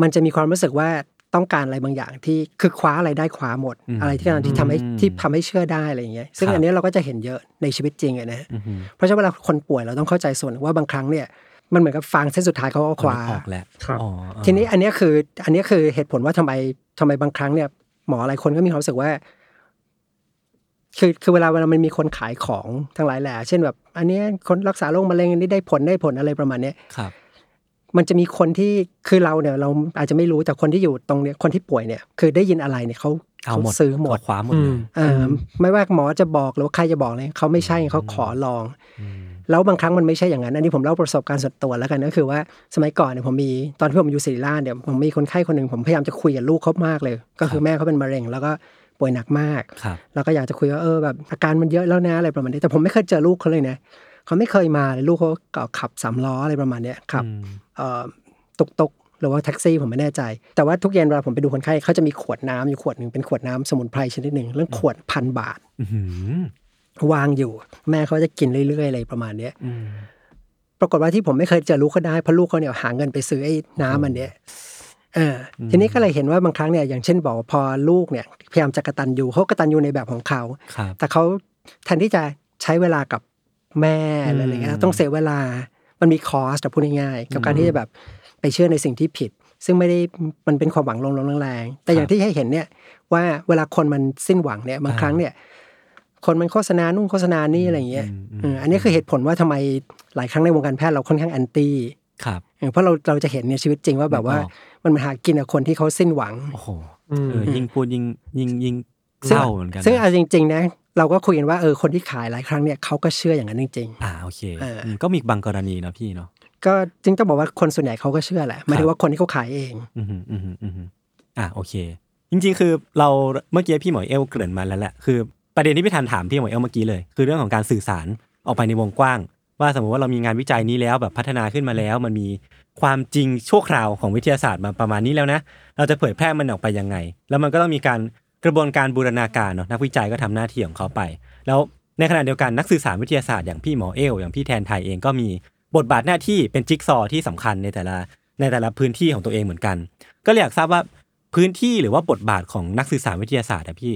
มันจะมีความรู้สึกว่าต้องการอะไรบางอย่างที่คือคว้าอะไรได้คว้าหมดอืมอะไรที่กำลังที่ทำให้อืมที่ทำให้เชื่อได้อะไรอย่างเงี้ยซึ่งครับอันนี้เราก็จะเห็นเยอะในชีวิตจริงอะนะอือหือเพราะฉะนั้นเวลาคนป่วยเราต้องเข้าใจส่วนหนึ่งว่าบางครั้งเนี่ย มันเหมือนกับฟางเส้นสุดท้ายเขาก็คว้าออกแล้วครับอ๋อทีนี้อันเนี้ยคืออันเนี้ยคือเหตุผลว่าทำไมทำไมบางครั้งเนี่ย หมอหลายคนก็มีความรู้สึกว่า คือคือเวลาเวลามันมีคนขายของทั้งหลายแหล่เช่นแบบ อันเนี้ยคนรักษาโรคมะเร็งอันนี้ได้ผลได้ผลอะไรประมาณเนี้ยครับ มันจะมีคนที่คือเราเนี่ย เราอาจจะไม่รู้แต่คนที่อยู่ตรงเนี้ยคนที่ป่วยเนี่ย คือได้ยินอะไรเนี่ยเขาเอาหมดซื้อหมดเาคว้าหมดเลยเอออไม่ว่าหมอจะบอกหรือว่าใครจะบอกเลยเขาไม่ใช่เขาขอลอง แล้วบางครั้งมันไม่ใช่อย่างนั้น อันนี้ผมเล่าประสบการณ์ส่วนตัวแล้วกันก็คือว่าสมัยก่อนเนี่ยผมมีตอนที่ผมอยู่ศิริราชเนี่ยผมมีคนไข้คนหนึ่งผมพยายามจะคุยกับลูกเขามากเลย ก็คือแม่เขาเป็นมะเร็ง แล้วก็ป่วยหนักมากครับแล้วก็อยากจะคุยว่าเออแบบอาการมันเยอะแล้วนะอะไรประมาณนี้แต่ผมไม่เคยเจอลูกเขาเลยนะเขาไม่เคยมาเลยลูกเขาก็ขับสามล้ออะไรประมาณเนี้ยขับอืมเอ่อตุกตุกหรือว่าแท็กซี่ผมไม่แน่ใจ แต่ว่าทุกเย็นเวลาผมไปดูคนไข้เขาจะมีขวดน้ำอยู่ขวดหนึ่งเป็นขวดน้ำสมุนไพรชนิดหนึ่งเรื่องขวดพันบาทอื้อหือ วางอยู่ แม่เขาจะกินเรื่อยๆอะไรประมาณเนี้ยอืมปรากฏว่าที่ผมไม่เคยเจอลูกเขาได้เพราะลูกเขาเนี่ยหาเงินไปซื้อไอ้น้ำอันเนี้ยเอออทีนี้ก็เลยเห็นว่าบางครั้งเนี่ยอย่างเช่นบอกว่าพอลูกเนี่ยพยายามจะกระตันยูเขากระตันยูในแบบของเขาครับแต่เขาแทนที่จะใช้เวลากับแม่อะไรอย่างเงี้ยต้องเสียเวลามันมีคอสแต่พูดง่ายๆกับการที่จะแบบไปเชื่อในสิ่งที่ผิด ซึ่งไม่ได้มันเป็นความหวังลงๆแรงๆแต่อย่างที่ให้เห็นเนี่ยว่าเวลาคนมันสิ้นหวังเนี่ยบางครั้งเนี่ย คนมันโฆษณานู่นโฆษณานี่อะไรอย่างเงี้ยเอออันนี้คือเหตุผลว่าทำไมหลายครั้งในวงการแพทย์เราค่อนข้างแอนตี้ครับเออเพราะเราเราจะเห็นในชีวิตจริงว่าแบบว่านึกออกมันมาหากินกับคนที่เขาสิ้นหวังโอ้โหอืมเออยิ่งพูดยิ่งยิ่งยิ่งเศซึ่งร้าเหมือนกันนะซึ่งเอาจริง ๆ นะ เราก็คุยกันว่าเออคนที่ขายหลายครั้งเนี่ยเขาก็เชื่ออย่างนั้นจริงอ่าโอเคเอออืมก็มีบางกรณีนะพี่เนาะๆก็จริงต้องบอกว่าคนส่วนใหญ่เขาก็เชื่อแหละหมายถึงว่าคนที่เขาขายเองอืมฮึอืมฮึอืมฮึอ่าโอเค จริง ๆ คือเราเมื่อกี้พี่หมอเอลเกริ่นมาแล้วแหละคือ ประเด็นที่พี่ทันถามพี่หมอเอลเมื่อกี้เลย คือเรื่องของการสื่อสารออกไปในวงกว้าง ว่าสมมติว่าเรามีงานวิจัยนี้แล้วแบบพัฒนาขึ้นมาแล้ว มันมีความจริงชั่วคราวของวิทยาศาสตร์มาประมาณนี้แล้วนะ เราจะเผยแพร่มันออกไปยังไง แล้วมันก็ต้องมีการกระบวนการบูรณาการเนาะนักวิจัยก็ทำหน้าที่ของเขาไป แล้วในขณะเดียวกันนักสื่อสารวิทยาศาสตร์อย่างพี่หมอเอลอย่างพี่แทนไทยเองก็มีบทบาทหน้าที่เป็นจิ๊กซอที่สำคัญในแต่ละในแต่ละพื้นที่ของตัวเองเหมือนกัน ก็เลยอยากทราบว่าพื้นที่หรือว่าบทบาทของนักสื่อสารวิทยาศาสตร์อะพี่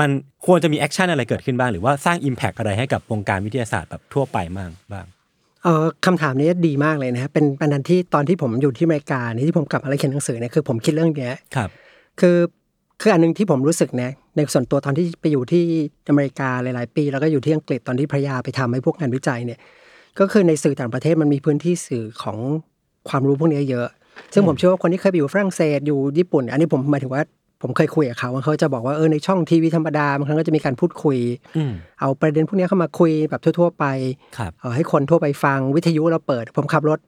มันควรจะมี action อะไรเกิดขึ้นบ้าง หรือว่าสร้าง Impact อะไรให้กับวงการวิทยาศาสตร์แบบทั่วไปบ้างบ้างเออคำถามนี้ดีมากเลยนะฮะเป็นอันนั้นที่ตอนที่ผมอยู่ที่อเมริกาเนี่ยที่ผมกลับมาแล้วเขียนหนังสือเนี่ยคือผมคิดเรื่องเนี้ยครับคือคืออันหนึงที่ผมรู้สึกนะในส่วนตัวตอนที่ไปอยู่ที่อเมริกาหลาย ๆ ปี แล้วก็อยู่ที่อังกฤษตอนที่ภรรยาไปทำให้พวกงานวิจัยเนี่ยก็คือในสื่อต่างประเทศมันมีพื้นที่สื่อของความรู้พวกนี้เยอะ ซึ่งผมเชื่อว่าคนที่เคยไปอยู่ฝรั่งเศสอยู่ญี่ปุ่น อันนี้ผมหมายถึงว่า ผมเคยคุยกับเขาว่าเขาจะบอกว่าเออในช่องทีวีธรรมดาบางครั้งก็จะมีการพูดคุยอืมเอาประเด็นพวกนี้เข้ามาคุยแบบทั่ว ๆ ไปครับเอ่อให้คนทั่วไปฟังวิทยุเราเปิด ผมขับรถ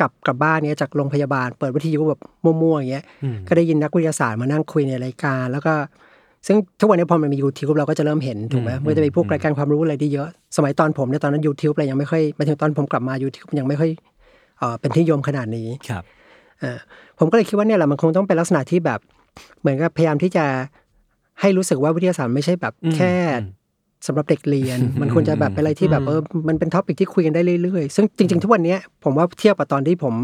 กลับกลับบ้านเนี้ยจากโรงพยาบาล เปิดวิทยุแบบมั่วๆอย่างเงี้ยอืมก็ได้ยินนักวิทยาศาสตร์มานั่งคุยในรายการ แล้วก็ซึ่งทุกวันนี้พอมันมี YouTube เราก็จะเริ่มเห็นถูกไหมอืมมันก็จะมีพวกอืมรายการความรู้อะไรที่เยอะ สมัยตอนผมเนี่ยตอนนั้น YouTube อะไรยังไม่ค่อยหมายถึงตอนผมกลับมา YouTube ยังไม่ค่อยเอ่อเป็นที่นิยมขนาดนี้ครับเอ่อผมก็เลยคิดว่าเนี่ยแหละมันคงต้องเป็นลักษณะที่แบบ เหมือนกับพยายามที่จะให้รู้สึกว่าวิทยาศาสตร์ไม่ใช่แบบอืมแค่อืมสำหรับเด็กเรียน มันควรจะแบบเป็นอะไรที่แบบเออมันเป็น topic ที่คุยกันได้เรื่อยๆ ซึ่งจริง ๆ ทุกวันเนี้ยผมว่าเทียบกับตอนที่ผม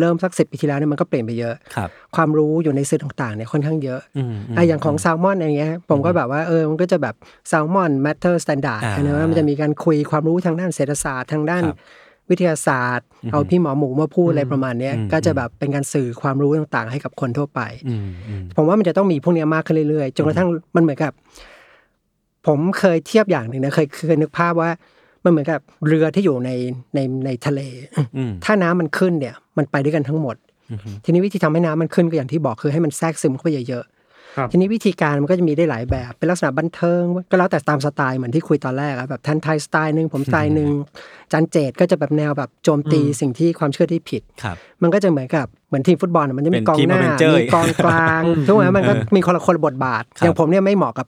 เริ่มสักสิบปีที่แล้วเนี่ยมันก็เปลี่ยนไปเยอะครับความรู้อยู่ในสื่อต่างๆเนี่ยค่อนข้างเยอะอืมมอะอย่างของแซลมอนอะไรเงี้ยผมก็แบบว่าเออมันก็จะแบบแซลมอน matter standard อ่าอันนี้ว่ามันจะมีการคุยความรู้ทางด้านเศรษฐศาสตร์ทางด้านครับ วิทยาศาสตร์ เอาพี่หมอหมูมาพูดอะไรประมาณเนี้ยอืมก็จะแบบเป็นการสื่อความรู้ต่างๆ ให้กับคนทั่วไปอืมอืมผมว่ามันจะต้องมีพวกเนี้ยมากขึ้นเรื่อยๆจนกระทั่งมันเหมือนกับ ผมเคยเทียบอย่างหนึ่งนะเคยเคยนึกภาพว่ามันเหมือนกับเรือที่อยู่ในในในทะเลอืมถ้าน้ำมันขึ้นเนี่ย มันไปด้วยกันทั้งหมดอืมทีนี้วิธีทำให้น้ำมันขึ้นก็อย่างที่บอกคือให้มันแทรกซึมเข้าไปเยอะครับๆ ทีนี้วิธีการมันก็จะมีได้หลายแบบ เป็นลักษณะบันเทิง ก็แล้วแต่ตามสไตล์เหมือนที่คุยตอนแรกอะแบบท่านไทยสไตล์หนึ่งผมสไตล์หนึ่งจันเจตก็จะแบบแนวแบบโจมตีสิ่งที่ความเชื่อที่ผิดครับมันก็จะเหมือนกับเหมือนทีมฟุตบอลอะมันจะเป็มีนกองทีมหน้า Avenger มีกองกลางทุกอย่างมันก็เออมีคนละคนละบทบาทครับอย่างผมเนี่ยไม่เหมาะกับ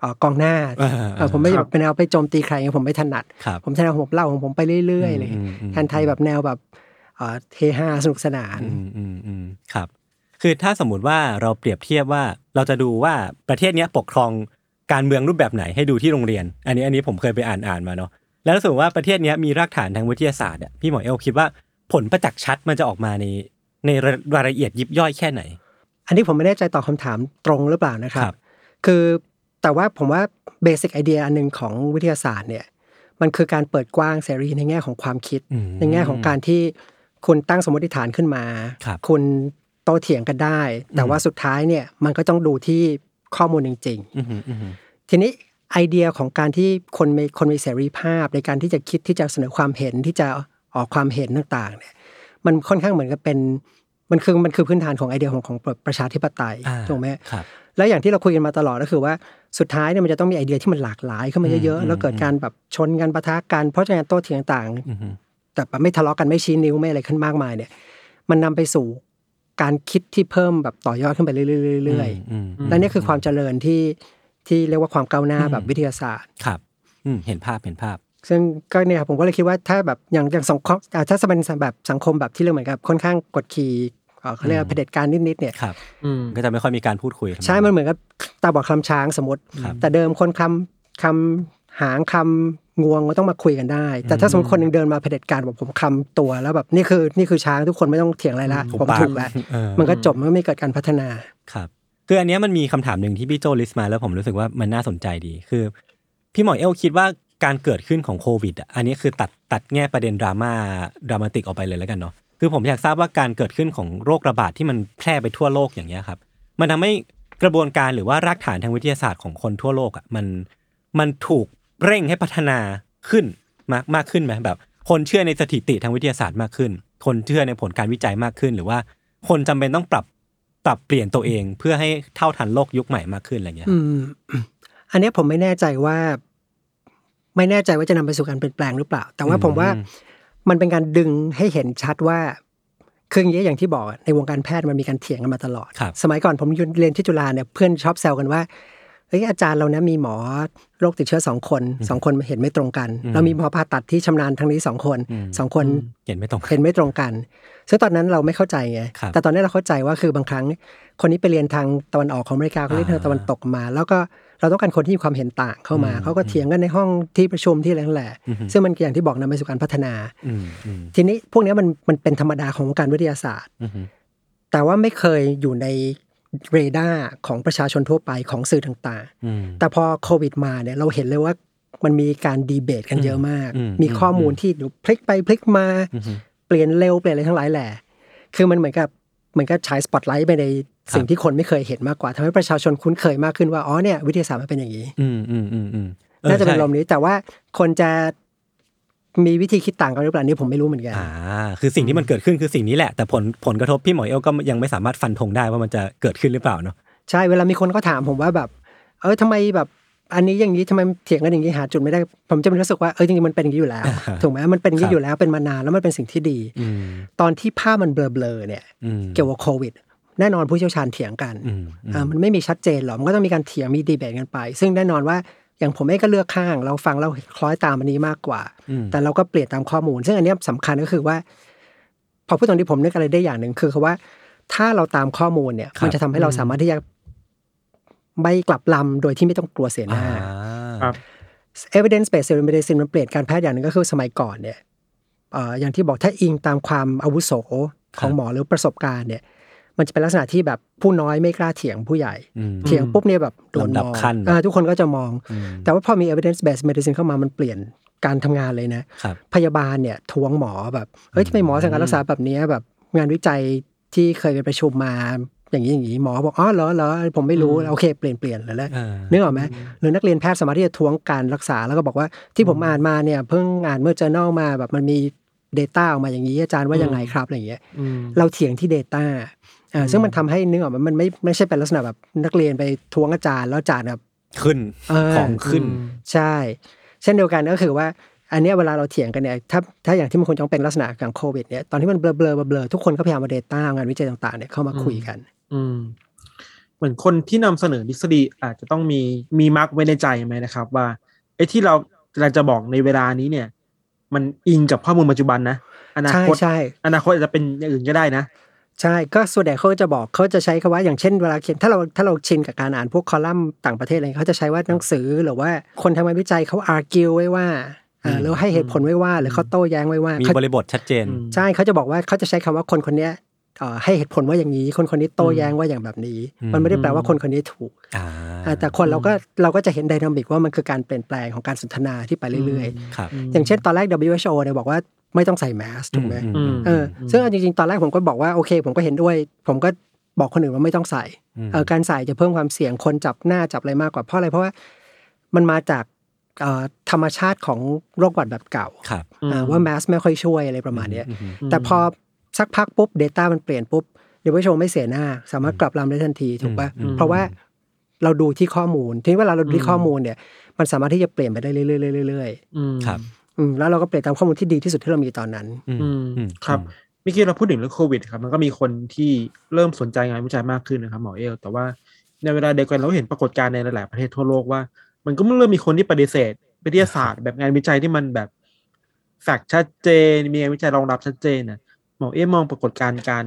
เอ่อกองหน้าเออเออเออผมไม่ครับเป็นแนวไปโจมตีใครผมไม่ถนัดครับผมถนัดของผมเล่าของผมไปเรื่อยๆเลยอืมอืมแทนไทยแบบแนวแบบเอ่อเฮฮาสนุกสนานอืมอืมอืมครับ คือถ้าสมมติว่าเราเปรียบเทียบว่าเราจะดูว่าประเทศเนี้ยปกครองการเมืองรูปแบบไหนให้ดูที่โรงเรียน อันนี้อันนี้ผมเคยไปอ่านอ่านมาเนาะแล้วถ้าสมมติว่าประเทศเนี้ยมีรากฐานทางวิทยาศาสตร์อะพี่หมอเอลคิดว่าผลประจักษ์ชัดมันจะออกมาในในรายละเอียดยิบย่อยแค่ไหน อันนี้ผมไม่แน่ใจตอบคำถามตรงหรือเปล่านะครัครับบคือแต่ว่าผมว่าเบสิกไอเดียอันหนึ่งของวิทยาศาสตร์เนี่ยมันคือการเปิดกว้างเสรีในแง่ของความคิดอืมในแง่ของการที่คุณตั้งสมมติฐานขึ้นมาครับคุณ โตเถียงกันได้ แต่ว่าสุดท้ายเนี่ยมันก็ต้องดูที่ข้อมูลจริงอืมอืมๆทีนี้ไอเดียของการที่คนมีคนมีเสรีภาพ ในการที่จะคิดที่จะเสนอความเห็นที่จะออกความเห็นต่างๆ เนี่ย มันค่อนข้างเหมือนกับเป็นมันคือมันคือพื้นฐานของไอเดียของของประชาธิปไตยอ่าถูกไหมครับแล้วอย่างที่เราคุยกันมาตลอดก็คือว่าสุดท้ายเนี่ยมันจะต้องมีไอเดียที่มันหลากหลายขึ้นมาเยอะอืมๆแล้วเกิดการแบบชนกันปะทะกันเพราะฉะนั้นโต้เถียงต่างอืมๆแต่แบบไม่ทะเลาะกันไม่ชี้นิ้วไม่อะไรขึ้นมากมายเนี่ย มันนำไปสู่ การคิดที่เพิ่มแบบต่อยอดขึ้นไปเรื่อยๆอืมๆและนี่คือความเจริญที่ที่เรียกว่าความก้าวหน้าแบบวิทยาศาสตร์ครับอืมเห็นภาพเห็นภาพ ซึ่งก็เนี่ยครับผมก็เลยคิดว่าถ้าแบบอย่างอย่างสังคมอ่าถ้าเป็นแบบสังคมแบบที่เรียกเหมือนกับค่อนข้างกดขี่อ่อเขาเรียกว่าเผด็จการนิดๆเนี่ยครับอืมก็จะไม่ค่อยมีการพูดคุย ใช่ มันเหมือนกับตาบอดคลำช้างสมมติครับแต่เดิมคนคำคำหางคำ งวงมันต้องมาคุยกันได้ แต่ถ้าสมมติคนหนึ่งเดินมาเผด็จการบอกผมคำตัวแล้วแบบนี่คือนี่คือช้างทุกคนไม่ต้องเถียงอะไรละผมถูกแล้วเออมันก็จบมันก็ไม่เกิดการพัฒนาครับคืออันเนี้ยมันมีคำถามหนึ่งที่พี่โจลิสต์มาแล้วผมรู้สึกว่ามันน่าสนใจดีคือ พี่หมอเอลคิดว่าการเกิดขึ้นของโควิดอะอันนี้คือตัดตัดแง่ประเด็นดราม่าดรามาติกออกไปเลยแล้วกันเนาะคือผมอยากทราบว่าการเกิดขึ้นของโรคระบาดที่มันแพร่ไปทั่วโลกอย่างเงี้ยครับ มันทำให้กระบวนการหรือว่ารากฐานทางวิทยาศาสตร์ของคนทั่วโลกอะมันมันถูก เร่งให้พัฒนาขึ้นมากมากขึ้นไหมแบบ คนเชื่อในสถิติทางวิทยาศาสตร์มากขึ้น คนเชื่อในผลการวิจัยมากขึ้น หรือว่าคนจำเป็นต้องปรับปรับเปลี่ยนตัวเองเพื่อให้เท่าทันโลกยุคใหม่มากขึ้นอะไรเงี้ยอืมอันเนี้ยผมไม่แน่ใจว่า ไม่แน่ใจว่าจะนำไปสู่การเปลี่ยนแปลงหรือเปล่า แต่ว่าผมว่ามันเป็นการดึงให้เห็นชัดว่าคืออย่างนี้ยอย่างที่บอกอะในวงการแพทย์มันมีการเถียงกันมาตลอดครับสมัยก่อนผมเรียนที่จุฬาเนี่ยเพื่อนชอบแซวกันว่า เฮ้ยอาจารย์เรานะมีหมอโรคติดเชื้อสองคนสองคนเห็นไม่ตรงกัน เรามีหมอผ่าตัดที่ชำนาญทั้งนี้สองคนสองคนเห็นไม่ตรงเห็นไม่ตรงกันซึ่งตอนนั้นเราไม่เข้าใจไงครับแต่ตอนนี้เราเข้าใจว่าคือบางครั้ง คนนี้ไปเรียนทางตะวันออกของอเมริกาคนนี้ทางตะวันตกมา แล้วก็เราต้องการคนที่มีความเห็นต่างเข้ามา เขาก็เถียงกันในห้องที่ประชุมที่อะไรนั่นแหละ ซึ่งมันอย่างที่บอกนำไปสู่การพัฒนาอืมอืมทีนี้พวกเนี้ยมันมันเป็นธรรมดาของวงการวิทยาศาสตร์อืมแต่ว่าไม่เคยอยู่ใน เรดาร์ของประชาชนทั่วไปของสื่อต่างอืมๆแต่พอโควิดมาเนี่ยเราเห็นเลยว่ามันมีการดีเบตกันเยอะมากอืมมีข้อมูลที่พลิกไปพลิกมา เปลี่ยนเร็วเปลี่ยนอะไรทั้งหลายแหล่ คือมันเหมือนกับเหมือนกับฉายสปอตไลท์ไปในสิ่งที่คนไม่เคยเห็นมากกว่าทำให้ประชาชนคุ้นเคยมากขึ้นว่า อ๋อเนี่ยวิทยาศาสตร์มันเป็นอย่างนี้อืมอืมอืมอืมออน่าจะเป็นใช่ลมณ์นี้แต่ว่าคนจะ มีวิธีคิดต่างกันหรือเปล่านี่ผมไม่รู้เหมือนกันอ่าคือสิ่งที่มันเกิดขึ้นคือสิ่งนี้แหละ แต่ผลผลกระทบพี่หมอเอลก็ยังไม่สามารถฟันธงได้ว่ามันจะเกิดขึ้นหรือเปล่าเนาะใช่เวลามีคนเขาถามผมว่าแบบ เออทำไมแบบอันนี้อย่างนี้ทำไมเถียงกันอย่างนี้หาจุดไม่ได้ ผมจะมีรู้สึกว่าเออจริงๆมันเป็นอย่างนี้อยู่แล้ว ถูกไหมมันเป็นอย่างครันี้บอยู่แล้วเป็นมานานแล้วมันเป็นสิ่งที่ดีอืมตอนที่ภาพมันเบลอๆเนี่ยอืมเกี่ยวกับโควิด แน่นอนผู้เชี่ยวชาญเถียงกันอืมอืมอ่ามันไม่มีชัดเจนหรอกมันก็ต้องมีการเถียงมีดีเบตกันไป ซึ่งแน่นอนว่า อย่างผมเองก็เลือกข้าง เราฟังเราคล้อยตามอันนี้มากกว่าอืมแต่เราก็เปลี่ยนตามข้อมูล ซึ่งอันเนี้ยสำคัญก็คือว่า พอพูดตรงนี้ผมนึกอะไรได้อย่างหนึ่งคือคือว่า ถ้าเราตามข้อมูลเนี่ยครับมันจะทำให้เราสามารถที่จะไม่กลับลำโดยที่ไม่ต้องกลัวเสียหอ่าน้าครับ evidence based medicine มันเปลี่ยนการแพทย์อย่างหนึ่งก็คือสมัยก่อนเนี่ยเอ่ออย่างที่บอกถ้าอิงตามความอาวุโสของหมอหรือประสบการณ์เนี่ย มันจะเป็นลักษณะที่แบบผู้น้อยไม่กล้าเถียงผู้ใหญ่อืมเถียงปุ๊บเนี่ยแบบโดนลำดัมบองขั้นอ่าทุกคนก็จะมอง แต่ว่าพอมี evidence based medicine เข้ามามันเปลี่ยนการทำงานเลยนะครับพยาบาลเนี่ยทวงหมอแบบเฮ้ยทำไมหมอสั่งการรักษาแบบเนี้ยแบบงานวิจัยที่เคยไปประชุมมาอย่างนี้อย่างนี้หมอบอกอ๋อเหรอเหรอผมไม่รู้โอเคเปลี่ยนเปลี่ยนเลยแล้วอ่านึกออกไหมหรือนักเรียนแพทย์สามารถที่จะทวงการรักษาแล้วก็บอกว่าที่ผมอ่านมาเนี่ยเพิ่งอ่านเมื่อ journal มาแบบมันมี Data ออกมาอย่างนี้อาจารย์ว่ายังไงครับอะไรอย่างเงี้ยอืมเราเถียงที่ Data อ่า ซึ่งมันทำให้นึกออกไหมมันไม่ไม่ใช่เป็นลักษณะแบบนักเรียนไปทวงอาจารย์แล้วอาจารย์แบบขึ้นเออของขึ้น ใช่ เช่นเดียวกันก็คือว่า อันเนี้ยเวลาเราเถียงกันเนี่ยถ้าถ้าอย่างที่มันควรจะต้องเป็นลักษณะอย่างโควิดเนี่ยตอนที่มัน blur blur blur ทุกคนก็พยายามมา Data งานวิจัยต่างๆเนี่ยเข้ามาคุยกัน อืมเหมือนคนที่นำเสนอทฤษฎีอาจจะต้องมีมี mark ไว้ในใจไหมนะครับ ว่าไอ้ที่เราเราจะบอกในเวลานี้เนี่ย มันอิงกับข้อมูลปัจจุบันนะใช่อนาคตใช่อนาคตอาจจะเป็นอย่างอื่นก็ได้นะ ใช่ก็ส่วนใหญ่เขาจะบอกเขาจะใช้คำว่าอย่างเช่นเวลาเขียนถ้าเราถ้าเราชินกับการอ่านพวกคอลัมน์ต่างประเทศอะไรเขาจะใช้ว่าหนังสือหรือว่าคนทำงานวิจัยเขา argue ไว้ว่าอ่าหรือว่าให้เหตุผลไว้ว่าหรือเขาโต้แย้งไว้ว่ามีเขาบริบทชัดเจนอืมใช่เขาจะบอกว่าเขาจะใช้คำว่าคนคนเนี้ยเอ่อให้เหตุผลว่าอย่างนี้ คนคนนี้โต้แย้งว่าอย่างแบบนี้อืมมันไม่ได้แปลว่าคนคนนี้ถูกอ่าอ่าแต่คนเราก็เราก็จะเห็นไดนามิกว่ามันคือการเปลี่ยนแปลงของการสนทนาที่ไปเรื่อยครับๆอย่างเช่นตอนแรก WHO เนี่ยบอกว่า ไม่ต้องใส่แมสถูกไหมอืมเออซึ่งเอาจริงๆ ตอนแรกผมก็บอกว่าโอเค ผมก็เห็นด้วย ผมก็บอกคนอื่นว่าไม่ต้องใส่อืมเออการใส่จะเพิ่มความเสี่ยงคนจับหน้าจับอะไรมากกว่าเพราะอะไรเพราะว่ามันมาจากเอ่อธรรมชาติของโรคหวัดแบบเก่าครับอ่าว่าแมสไม่ค่อยช่วยอะไรประมาณเนี้ยอืมแต่พอสักพักปุ๊บ Data มันเปลี่ยนปุ๊บเดี๋ยวผู้ชมไม่เสียหน้า สามารถกลับลำได้ทันทีถูกปะอืมเพราะว่าเราดูที่ข้อมูลทีนี้เวลาเราดูที่ข้อมูลเนี่ย มันสามารถที่จะเปลี่ยนไปได้เรื่อยๆเรื่อยอืมครับๆอืม แล้วเราก็เปลี่ยนตามข้อมูลที่ดีที่สุดที่เรามีตอนนั้นอืมอืมอืมครับเมื่อกี้เราพูดถึงเรื่องโควิดครับมันก็มีคนที่เริ่มสนใจงานวิจัยมากขึ้นนะครับหมอเอล แต่ว่าในเวลาเดียวกันเราเห็นปรากฏการณ์ในหลาย ๆ ประเทศทั่วโลกว่า มันก็เริ่มมีคนที่ปฏิเสธวิทยาศาสตร์ แบบงานวิจัยที่มันแบบแฟกต์ชัดเจน มีงานวิจัยรองรับชัดเจนนะหมอเอลมองปรากฏการณ์การ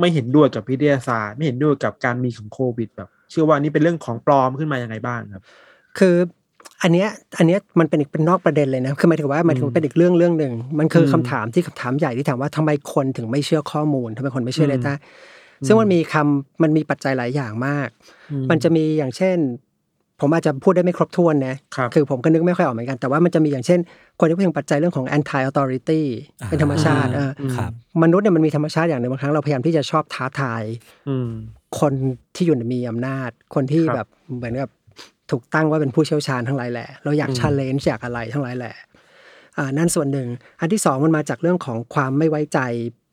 ไม่เห็นด้วยกับวิทยาศาสตร์ ไม่เห็นด้วยกับการมีของโควิด แบบ เชื่อว่านี่เป็นเรื่องของปลอมขึ้นมายังไงบ้างครับ คือ อันเนี้ยอันเนี้ยมันเป็นอีกเป็นนอกประเด็นเลยนะคือหมายถึงว่ามันถึงเป็นอีกเรื่องเรื่องหนึ่งมันคืออมคำถามที่คำถามใหญ่ที่ถามว่าทำไมคนถึงไม่เชื่อข้อมูลทำไมคนไม่เชื่ออืมเดต้าซึ่งมันมีคำมันมีปัจจัยหลายอย่างมาก มันจะมีอย่างเช่น ผมอาจจะพูดได้ไม่ครบถ้วนนะครับอผมก็นึกไม่ค่อยออกเหมือนกันแต่ว่ามันจะมีอย่างเช่น คนที่พูดถึงปัจจัยเรื่องของ anti authority เป็นธรรมชาติเออครับมนุษย์เนี่ยมันมีธรรมชาติอย่างหนึ่งบางครั้งเราพยายามที่จะชอบท้าทายอืมคนที่อยู่ในมีอำนาจ คนที่ครับแบบเหมือนกับ ถูกตั้งว่าเป็นผู้เชี่ยวชาญทั้งหลายแหละเราอยากอืมชาเลนจ์อยากอะไรทั้งหลายแหละอ่านั่นส่วนหนึ่ง อันที่สองมันมาจากเรื่องของความไม่ไว้ใจ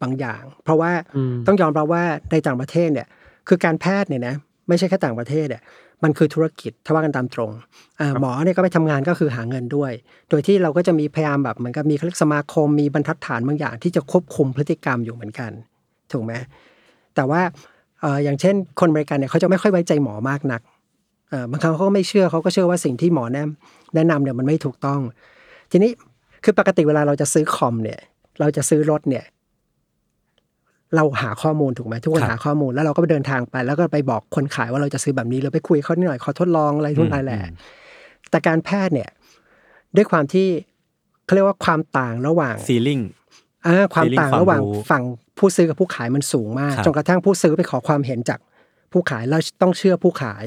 บางอย่าง เพราะว่าอืมต้องยอมรับว่าในต่างประเทศเนี่ย คือการแพทย์เนี่ยนะไม่ใช่แค่ต่างประเทศเนี่ยมันคือธุรกิจถ้าว่ากันตามตรงอ่าหมอเนี่ยก็ไปทำงานก็คือหาเงินด้วย โดยที่เราก็จะมีพยายามแบบเหมือนกับมีเขาเรียกสมาคมมีบรรทัดฐานบางอย่าง ที่จะควบคุมพฤติกรรมอยู่เหมือนกัน ถูกไหมแต่ว่าเอ่ออย่างเช่น คนอเมริกันเนี่ยเขาจะไม่ค่อยไว้ใจหมอมากนักเอ่อ บางครั้งเขาก็ไม่เชื่อเขาก็เชื่อว่าสิ่งที่หมอแนะแนะนำเนี่ยมันไม่ถูกต้อง ทีนี้คือปกติเวลาเราจะซื้อคอมเนี่ย เราจะซื้อรถเนี่ย เราหาข้อมูลถูกไหมทุกคนครับหาข้อมูลแล้วเราก็ไปเดินทางไป แล้วก็ไปบอกคนขายว่าเราจะซื้อแบบนี้หรือไปคุยกับเขานิดหน่อยขอทดลองอะไรทุกอย่างแหละแต่การแพทย์เนี่ย ด้วยความที่เขาเรียกว่าความต่างระหว่างซีลิงอ่าความ feeling ต่างความระหว่างรู้ฝั่งผู้ซื้อกับผู้ขายมันสูงมากครับจนกระทั่งผู้ซื้อไปขอความเห็นจาก ผู้ขายแล้วต้องเชื่อผู้ขาย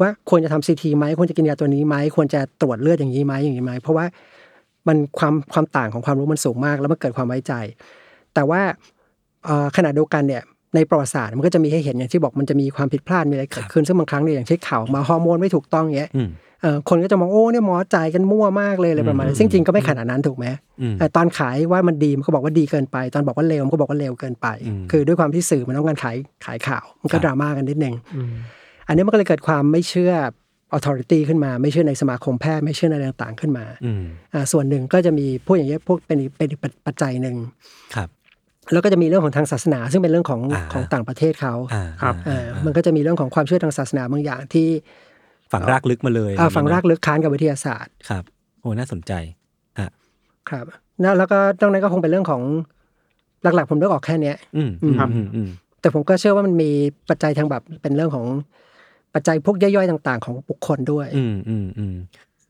ว่าควรจะทำซีทีไหมควรจะกินยาตัวนี้ไหมควรจะตรวจเลือดอย่างนี้ไหมอย่างนี้ไหมเพราะว่ามันความความต่างของความรู้มันสูงมาก แล้วมันเกิดความไว้ใจ แต่ว่าเอ่อขณะเดียวกันเนี่ยในประวัติศาสตร์มันก็จะมีให้เห็นอย่างที่บอกมันจะมีความผิดพลาดมีอะไรเกิดขึ้นซึ่งบางครั้งเนี่ยอย่างเช่นข่าวมาฮอร์โมนไม่ถูกต้องเงี้ยอืมเอ่อ คนก็จะมองโอ้เนี่ยหมอจ่ายกันมั่วมากเลยอะไรประมาณนี้ซึ่งจริงก็ไม่ขนาดนั้นถูกไหมอืมเอ่อตอนขายว่ามันดีมันก็บอกว่าดีเกินไป ตอนบอกว่าเลวมันก็บอกว่าเลวเกินไปอืมคือด้วยความที่สื่อมันต้องการขายขายข่าว มันครัก็บดราม่ากันนิดนึงอืมอันนี้มันก็เลยเกิดความไม่เชื่อ authority ขึ้นมา ไม่เชื่อในสมาคมแพทย์ไม่เชื่อในอะไรต่างๆขึ้นมาอืมอ่าส่วนหนึ่งก็จะมีพวกอย่างเงี้ยพวกเป็นอีกเป็นอีกปัจจัยหนึ่งครับแล้วก็จะมีเรื่องของทางศาสนา ซึ่งเป็นเรื่องของอ่าของต่างประเทศเขาอ่าครับเอ่อมันก็จะมีเรื่องของความเชื่อทางศาสนาบางอย่างที่ ฝังรากลึกมาเลยอ่าฝังรากลึกค้านกับวิทยาศาสตร์ครับโอ้น่าสนใจฮะครับแล้วแล้วก็ตรงนั้นก็คงเป็นเรื่องของหลักๆ ผมเลือกออกแค่เนี้ยอืมอืมครับอืมอืมแต่ผมก็เชื่อว่ามันมีปัจจัยทางแบบเป็นเรื่องของปัจจัยพวกย่อยๆต่าง ๆ ของบุคคลด้วย อืมอืมอืม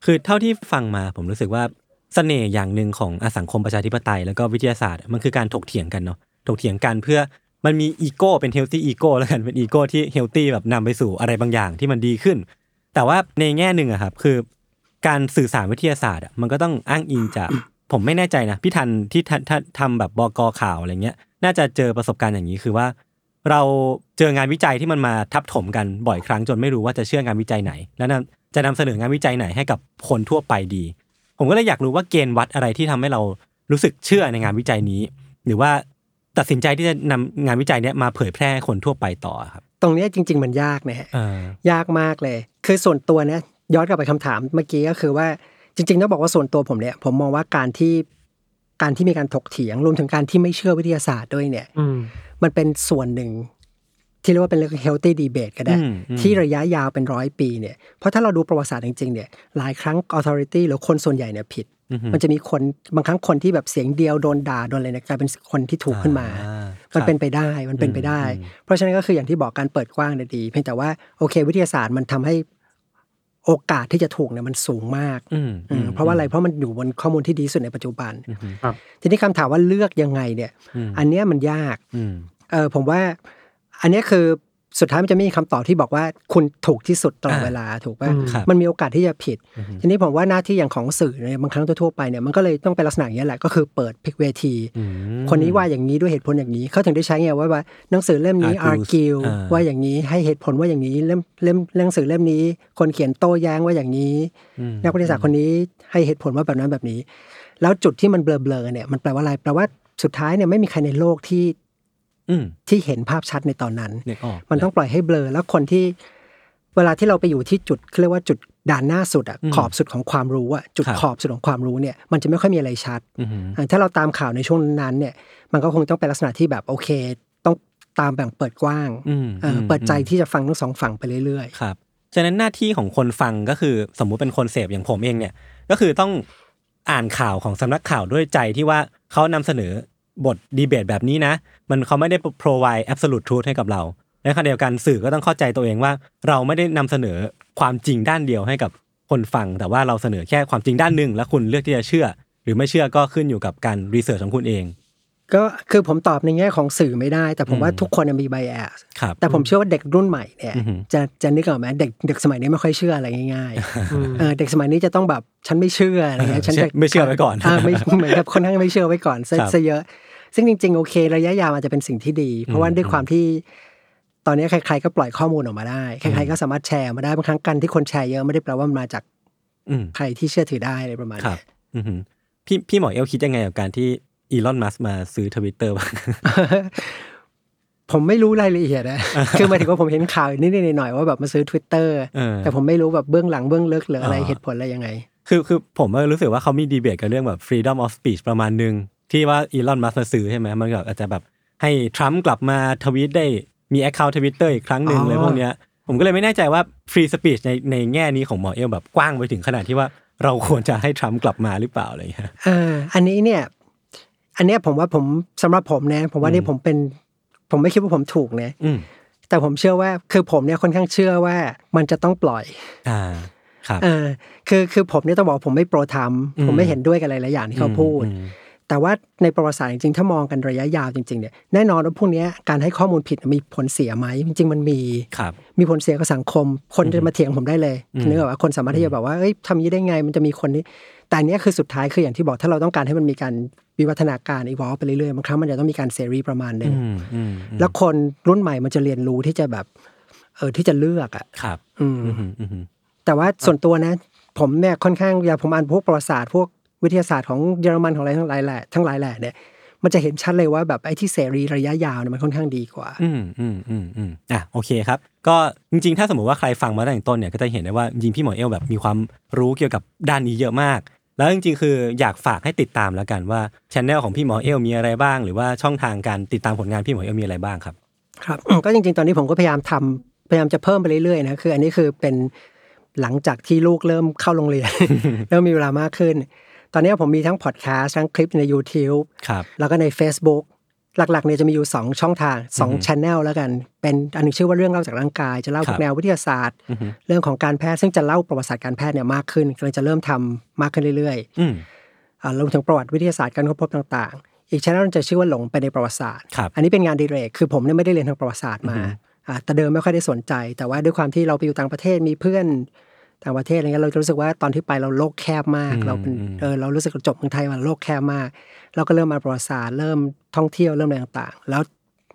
คือเท่าที่ฟังมาผมรู้สึกว่าเสน่ห์อย่างหนึ่งของอะสังคมประชาธิปไตยแล้วก็วิทยาศาสตร์ มันคือการถกเถียงกันเนาะถกเถียงกันเพื่อมันมีอีโก้เป็น healthy ego แล้วกันเป็นอีโก้ที่ healthy แบบนำไปสู่อะไรบางอย่างที่มันดีขึ้น แต่ว่าในแง่หนึ่งอะครับ คือ การสื่อสารวิทยาศาสตร์อะมันก็ต้องอ้างอิงจากผมไม่แน่ใจนะพี่ทันที่ทันทันทำแบบบก.ข่าวอะไรเงี้ย น่าจะเจอประสบการณ์อย่างนี้คือว่า เราเจองานวิจัยที่มันมาทับถมกันบ่อยครั้งจนไม่รู้ว่าจะเชื่องานวิจัยไหน แล้วนำจะนำเสนองานวิจัยไหนให้กับคนทั่วไปดี ผมก็เลยอยากรู้ว่าเกณฑ์วัดอะไรที่ทำให้เรารู้สึกเชื่อในงานวิจัยนี้ หรือว่าตัดสินใจที่จะนำงานวิจัยเนี้ยมาเผยแพร่ให้คนทั่วไปต่อครับ ตรงเนี้ยจริง ๆ มันยากนะฮะเออยากมากเลย คือส่วนตัวเนี่ยย้อนกลับไปคำถามเมื่อกี้ก็คือว่าจริงๆต้องบอกว่าส่วนตัวผมเนี่ย ผมมองว่าการที่การที่มีการถกเถียงรวมถึงการที่ไม่เชื่อวิทยาศาสตร์ด้วยเนี่ยอืมมันเป็นส่วนหนึ่ง ที่เรียกว่าเป็นเรื่อง healthy debate ก็ได้อืมอืมที่ระยะยาวเป็นร้อยปีเนี่ยเพราะถ้าเราดูประวัติศาสตร์จริงๆเนี่ยหลายครั้ง authority หรือคนส่วนใหญ่เนี่ยผิดอือฮึ มันจะมีคนบางครั้งคนที่แบบเสียงเดียวโดนด่าโดนอะไรเนี่ยกลายเป็นคนที่ถูกขึ้นมาอ่ามันครับเป็นไปได้มันเป็นไปได้อืมเพราะฉะนั้นก็คืออย่างที่บอกการเปิดกว้างเนี่ยดี เพียงแต่ว่าโอเค วิทยาศาสตร์มันทำให้โอกาสที่จะถูกเนี่ยมันสูงมากอืมอืมเพราะว่าอะไรเพราะมันอยู่บนข้อมูลที่ดีที่สุดในปัจจุบันอืมครับทีนี้คำถามว่าเลือกยังไงเนี่ยอืมอันเนี้ยมันยากอืมเออผมว่า อันเนี้ยคือ สุดท้ายมันจะไม่มีคำตอบที่บอกว่าคุณถูกที่สุดตลอดอ่าเวลาถูกป่ะอืมครับมันมีโอกาสที่จะผิดอือฮึทีนี้ผมว่าหน้าที่อย่างของสื่อเนี่ยบางครั้งทั่วๆไปเนี่ยมันก็เลยต้องเป็นลักษณะอย่างนี้ยแหละก็คือเปิดพิกเวทีอืมคนนี้ว่าอย่างนี้ด้วยเหตุผลอย่างนี้เขาถึงได้ใช้ไงว่าว่าหนังสือเล่มนี้ Argues argue อ่าว่าอย่างนี้ให้เหตุผลว่าอย่างนี้เล่มเล่มหนังสือเล่มนี้ คนเขียนโต้แย้งว่าอย่างนี้อืมนักวิทยาศาสตร์คนนี้ให้เหตุผลว่าแบบนั้นแบบนี้ แล้วจุดที่มันเบลอๆเนี่ยมันแปลว่าอะไรแปลว่าสุดท้ายเนี่ยไม่มีใครในโลกที่อืม ที่เห็นภาพชัดในตอนนั้นนึกออกมันต้องปล่อยให้เบลอแล้วคนที่เวลาที่เราไปอยู่ที่จุดเขาเรียกว่าจุดด่านหน้าสุดอะอืมขอบสุดของความรู้อะจุดครับขอบสุดของความรู้เนี่ยมันจะไม่ค่อยมีอะไรชัดอืมอ่าถ้าเราตามข่าวในช่วงนั้นเนี่ย มันก็คงต้องเป็นลักษณะที่แบบโอเค ต้องตามแบ่งเปิดกว้างอืมเอ่ออมเปิดใจที่จะฟังทั้งสองฝั่งไปเรื่อยครับฉะนั้นหน้าที่ของคนฟังก็คือสมมุติเป็นคนเสพอย่างผมเองเนี่ย ก็คือต้องอ่านข่าวของสำนักข่าวด้วยใจที่ว่าเขานำเสนอ บทดีเบตแบบนี้นะ มันเขาไม่ได้ provide absolute truth ให้กับเรา ในขณะเดียวกันสื่อก็ต้องเข้าใจตัวเองว่า เราไม่ได้นำเสนอความจริงด้านเดียวให้กับคนฟัง แต่ว่าเราเสนอแค่ความจริงด้านหนึ่ง แล้วคุณเลือกที่จะเชื่อ หรือไม่เชื่อก็ขึ้นอยู่กับการรีเสิร์ชของคุณเอง ก็คือผมตอบในแง่ของสื่อไม่ได้ แต่ผมว่าอืมทุกคนน่ะมีไบแอสครับแต่ผมเชื่อว่าเด็กรุ่นใหม่เนี่ยอือหือจะจะนึกออกไหมเด็กเด็กสมัยนี้ไม่ค่อยเชื่ออะไรง่ายๆเออเด็กสมัยนี้จะต้องแบบฉันไม่เชื่ออะไรเงี้ยฉันจะไม่เชื่อไว้ก่อนาไม่เหมือนกับคนทั้างไม่เชื่อไว้ก่อนซะครับซะเยอะ ซึ่งจริง ๆ โอเค ระยะยาวอาจจะเป็นสิ่งที่ดี เพราะว่าอืมด้วยความที่ตอนนี้ใครๆก็ปล่อยข้อมูลออกมาได้ ใครๆก็สามารถแชร์มาได้บางครั้งกันที่คนแชร์เยอะไม่ได้แปลว่ามันมาจากอืมใครที่เชื่อถือได้อะไรประมาณครันี้บอือหือพี่พี่หมอเอลคิดยังไงกับการที่อีลอนมัสมาซื้อทวิตเตอร์บ้างผมไม่รู้รายละเอียดนะ คือหมายถึงว่าผมเห็นข่าวนิดๆหน่อยๆว่าแบบมาซื้อ Twitter เออแต่ผมไม่รู้แบบเบื้องหลังเบื้องลึกหรืออะไรอ๋อเหตุผลอะไรยังไง คือคือผมก็รู้สึกว่าเขามีดีเบตกันเรื่องแบบ freedom of speech ประมาณหนึ่ง ที่ว่าอีลอนมัสมาซื้อใช่ไหมมันก็อาจจะแบบให้ทรัมป์กลับมาทวีตได้มี account Twitter อีกครั้งหนึ่งอ๋อเลยพวกเนี้ยผมก็เลยไม่แน่ใจว่า free speech ในในแง่นี้ของหมอเอลแบบกว้างไปถึงขนาดที่ว่าเราควรจะให้ทรัมป์กลับมาหรือเปล่าอะไรอย่างเงี้ยเอออันนี้เนี่ย อันเนี้ยผมว่าผมสำหรับผมนะ ผมว่านี่ผมเป็น ผมไม่คิดว่าผมถูกนะอืมแต่ผมเชื่อว่าคือผมเนี่ยค่อนข้างเชื่อว่ามันจะต้องปล่อย อ่าครับเออคือคือผมเนี่ยต้องบอกว่าผมไม่โปรทอืมำผมไม่เห็นด้วยกับหลายๆอย่างที่เขาพูดอืม แต่ว่าในประวัติศาสตร์จริงๆ ถ้ามองกันระยะยาวจริงๆเนี่ยแน่นอนว่าพวกเนี้ยการให้ข้อมูลผิดมีผลเสียไหมจริงๆมันมีครับมีผลเสียกับสังคม คนจะมาเถียงผมได้เลยอืมนึกออกว่าคนสามารถที่จะแบบว่าเอ้ยทำอยางนี้ได้ไง มันจะมีคนนี้แต่อันเนี้ยคือสุดท้ายคืออย่างที่บอกถ้าเราต้องการให้มันมีการวิวัฒนาการอีวอลไปเรื่อยๆบางครั้งมันจะต้องมีการเสรีประมาณหนึ่งอืมอืมอืมแล้วคนรุ่นใหม่มันจะเรียนรู้ที่จะแบบเออที่จะเลือกอะครับอืมอืมอืมอืมแต่ว่าส่วนตัวนะ ผมเนี่ยค่อนข้างเวลาผมอ่านพวกประวัติศาสตร์พวก วิทยาศาสตร์ของเยอรมันของอะไรทั้งหลายแหละทั้งหลายแหละเนี่ยมันจะเห็นชัดเลยว่าแบบไอ้ที่เสรีระยะยาวเนี่ยมันค่อนข้างดีกว่า อืมอืมอืมอืมอะโอเคครับ ก็จริงๆ ถ้าสมมติว่าใครฟังมาตั้งแต่ต้นเนี่ยก็จะเห็นได้ว่าจริงพี่หมอเอลแบบมีความรู้เกี่ยวกับด้านนี้เยอะมาก แล้วจริงๆ คืออยากฝากให้ติดตามแล้วกันว่าช anel ของพี่หมอเอลมีอะไรบ้าง หรือว่าช่องทางการติดตามผลงานพี่หมอเอลมีอะไรบ้างครับ ครับก็จริงๆ ตอนนี้ผมก็พยายามทำพยายามจะเพิ่มไปเรื่อยๆนะคือ อันนี้คือเป็นหลังจากที่ลูกเริ่มเข้าโรงเรียนเริ่มมีเวลามากขึ้น ตอนนี้ผมมีทั้งพอดแคสต์ทั้งคลิปใน YouTube ครับแล้วก็ใน Facebook หลักๆเนี่ยจะมีอยู่ 2 ช่องทาง2 channel แล้วกัน เป็นอันหนึงชื่อว่าเรื่องเล่าจากร่างกาย จะเล่าครัพวบกแนววิทยาศาสตร์อือฮึเรื่องของการแพทย์ซึ่งจะเล่าประวัติศาสตร์การแพทย์เนี่ยมากขึ้นกำลังจะเริ่มทำมากขึ้นเรื่อยๆอืมอ่ารวมถึงประวัติวิทยาศาสตร์การค้นพบต่าง ๆ อีกช anel จะชื่อว่าหลงไปในประวัติศาสตร์ครับอันนี้เป็นงานอดีเรกคือผมเนี่ยไม่ได้เรียนทางประวัติศาสตร์มาอ่าแต่เดิมไม่ค่อยได้สนใจ แต่ว่าด้วยความที่เราไปอยู่ต่างประเทศมีเพื่อน ต่างประเทศอะไรเงี้ยเราจะรู้สึกว่าตอนที่ไปเราโลกแคบมากอืมเราเป็นอืมเออเรารู้สึกเราจบเมืองไทยมาโลกแคบมาก เราก็เริ่มมาประวัติศาสตร์เริ่มท่องเที่ยวเริ่มอะไรต่างๆ แล้ว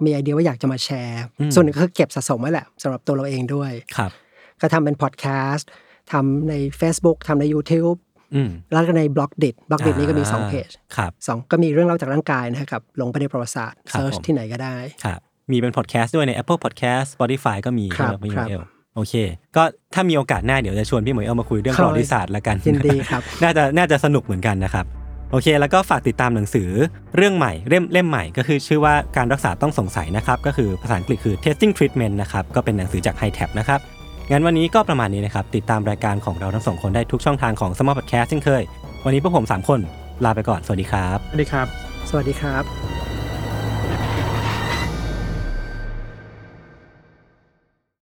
มีไอเดียว่าอยากจะมาแชร์ ส่วนหนึ่งก็คือเก็บสะสมไว้แหละสำหรับตัวเราเองด้วยครับก็ทำเป็นพอดแคสต์ทำใน Facebook ทำใน YouTube อืมแล้วก็ใน blockdit blockdit นี้ก็มีสองอ่าเพจครับสองก็มีเรื่องเล่าจากร่างกายนะครับหลงไปในประวัติศาสตร์ครับ search ผมที่ไหนก็ได้ครับมีเป็นพอดแคสต์ด้วยใน Apple Podcast Spotify ก็มีครับ สำหพี่หมครัอบเอลโอเค ก็ถ้ามีโอกาสหน้าเดี๋ยวจะชวนพี่หมอเอ้วมาคุยเรื่องประวัติศาสตร์ครับละกันยินดีครับน่าจะน่าจะสนุกเหมือนกันนะครับโอเค แล้วก็ฝากติดตามหนังสือเรื่องใหม่เล่มเล่มใหม่ก็คือชื่อว่าการรักษาต้องสงสัยนะครับ ก็คือภาษาอังกฤษคือ testing treatment นะครับ ก็เป็นหนังสือจาก High Tab นะครับ งั้นวันนี้ก็ประมาณนี้นะครับ ติดตามรายการของเราทั้งสองคนได้ทุกช่องทางของ Small Podcast เช่นเคย วันนี้พวกผม 3 คนลาไปก่อน สวัสดีครับ สวัสดีครับ สวัสดีครับ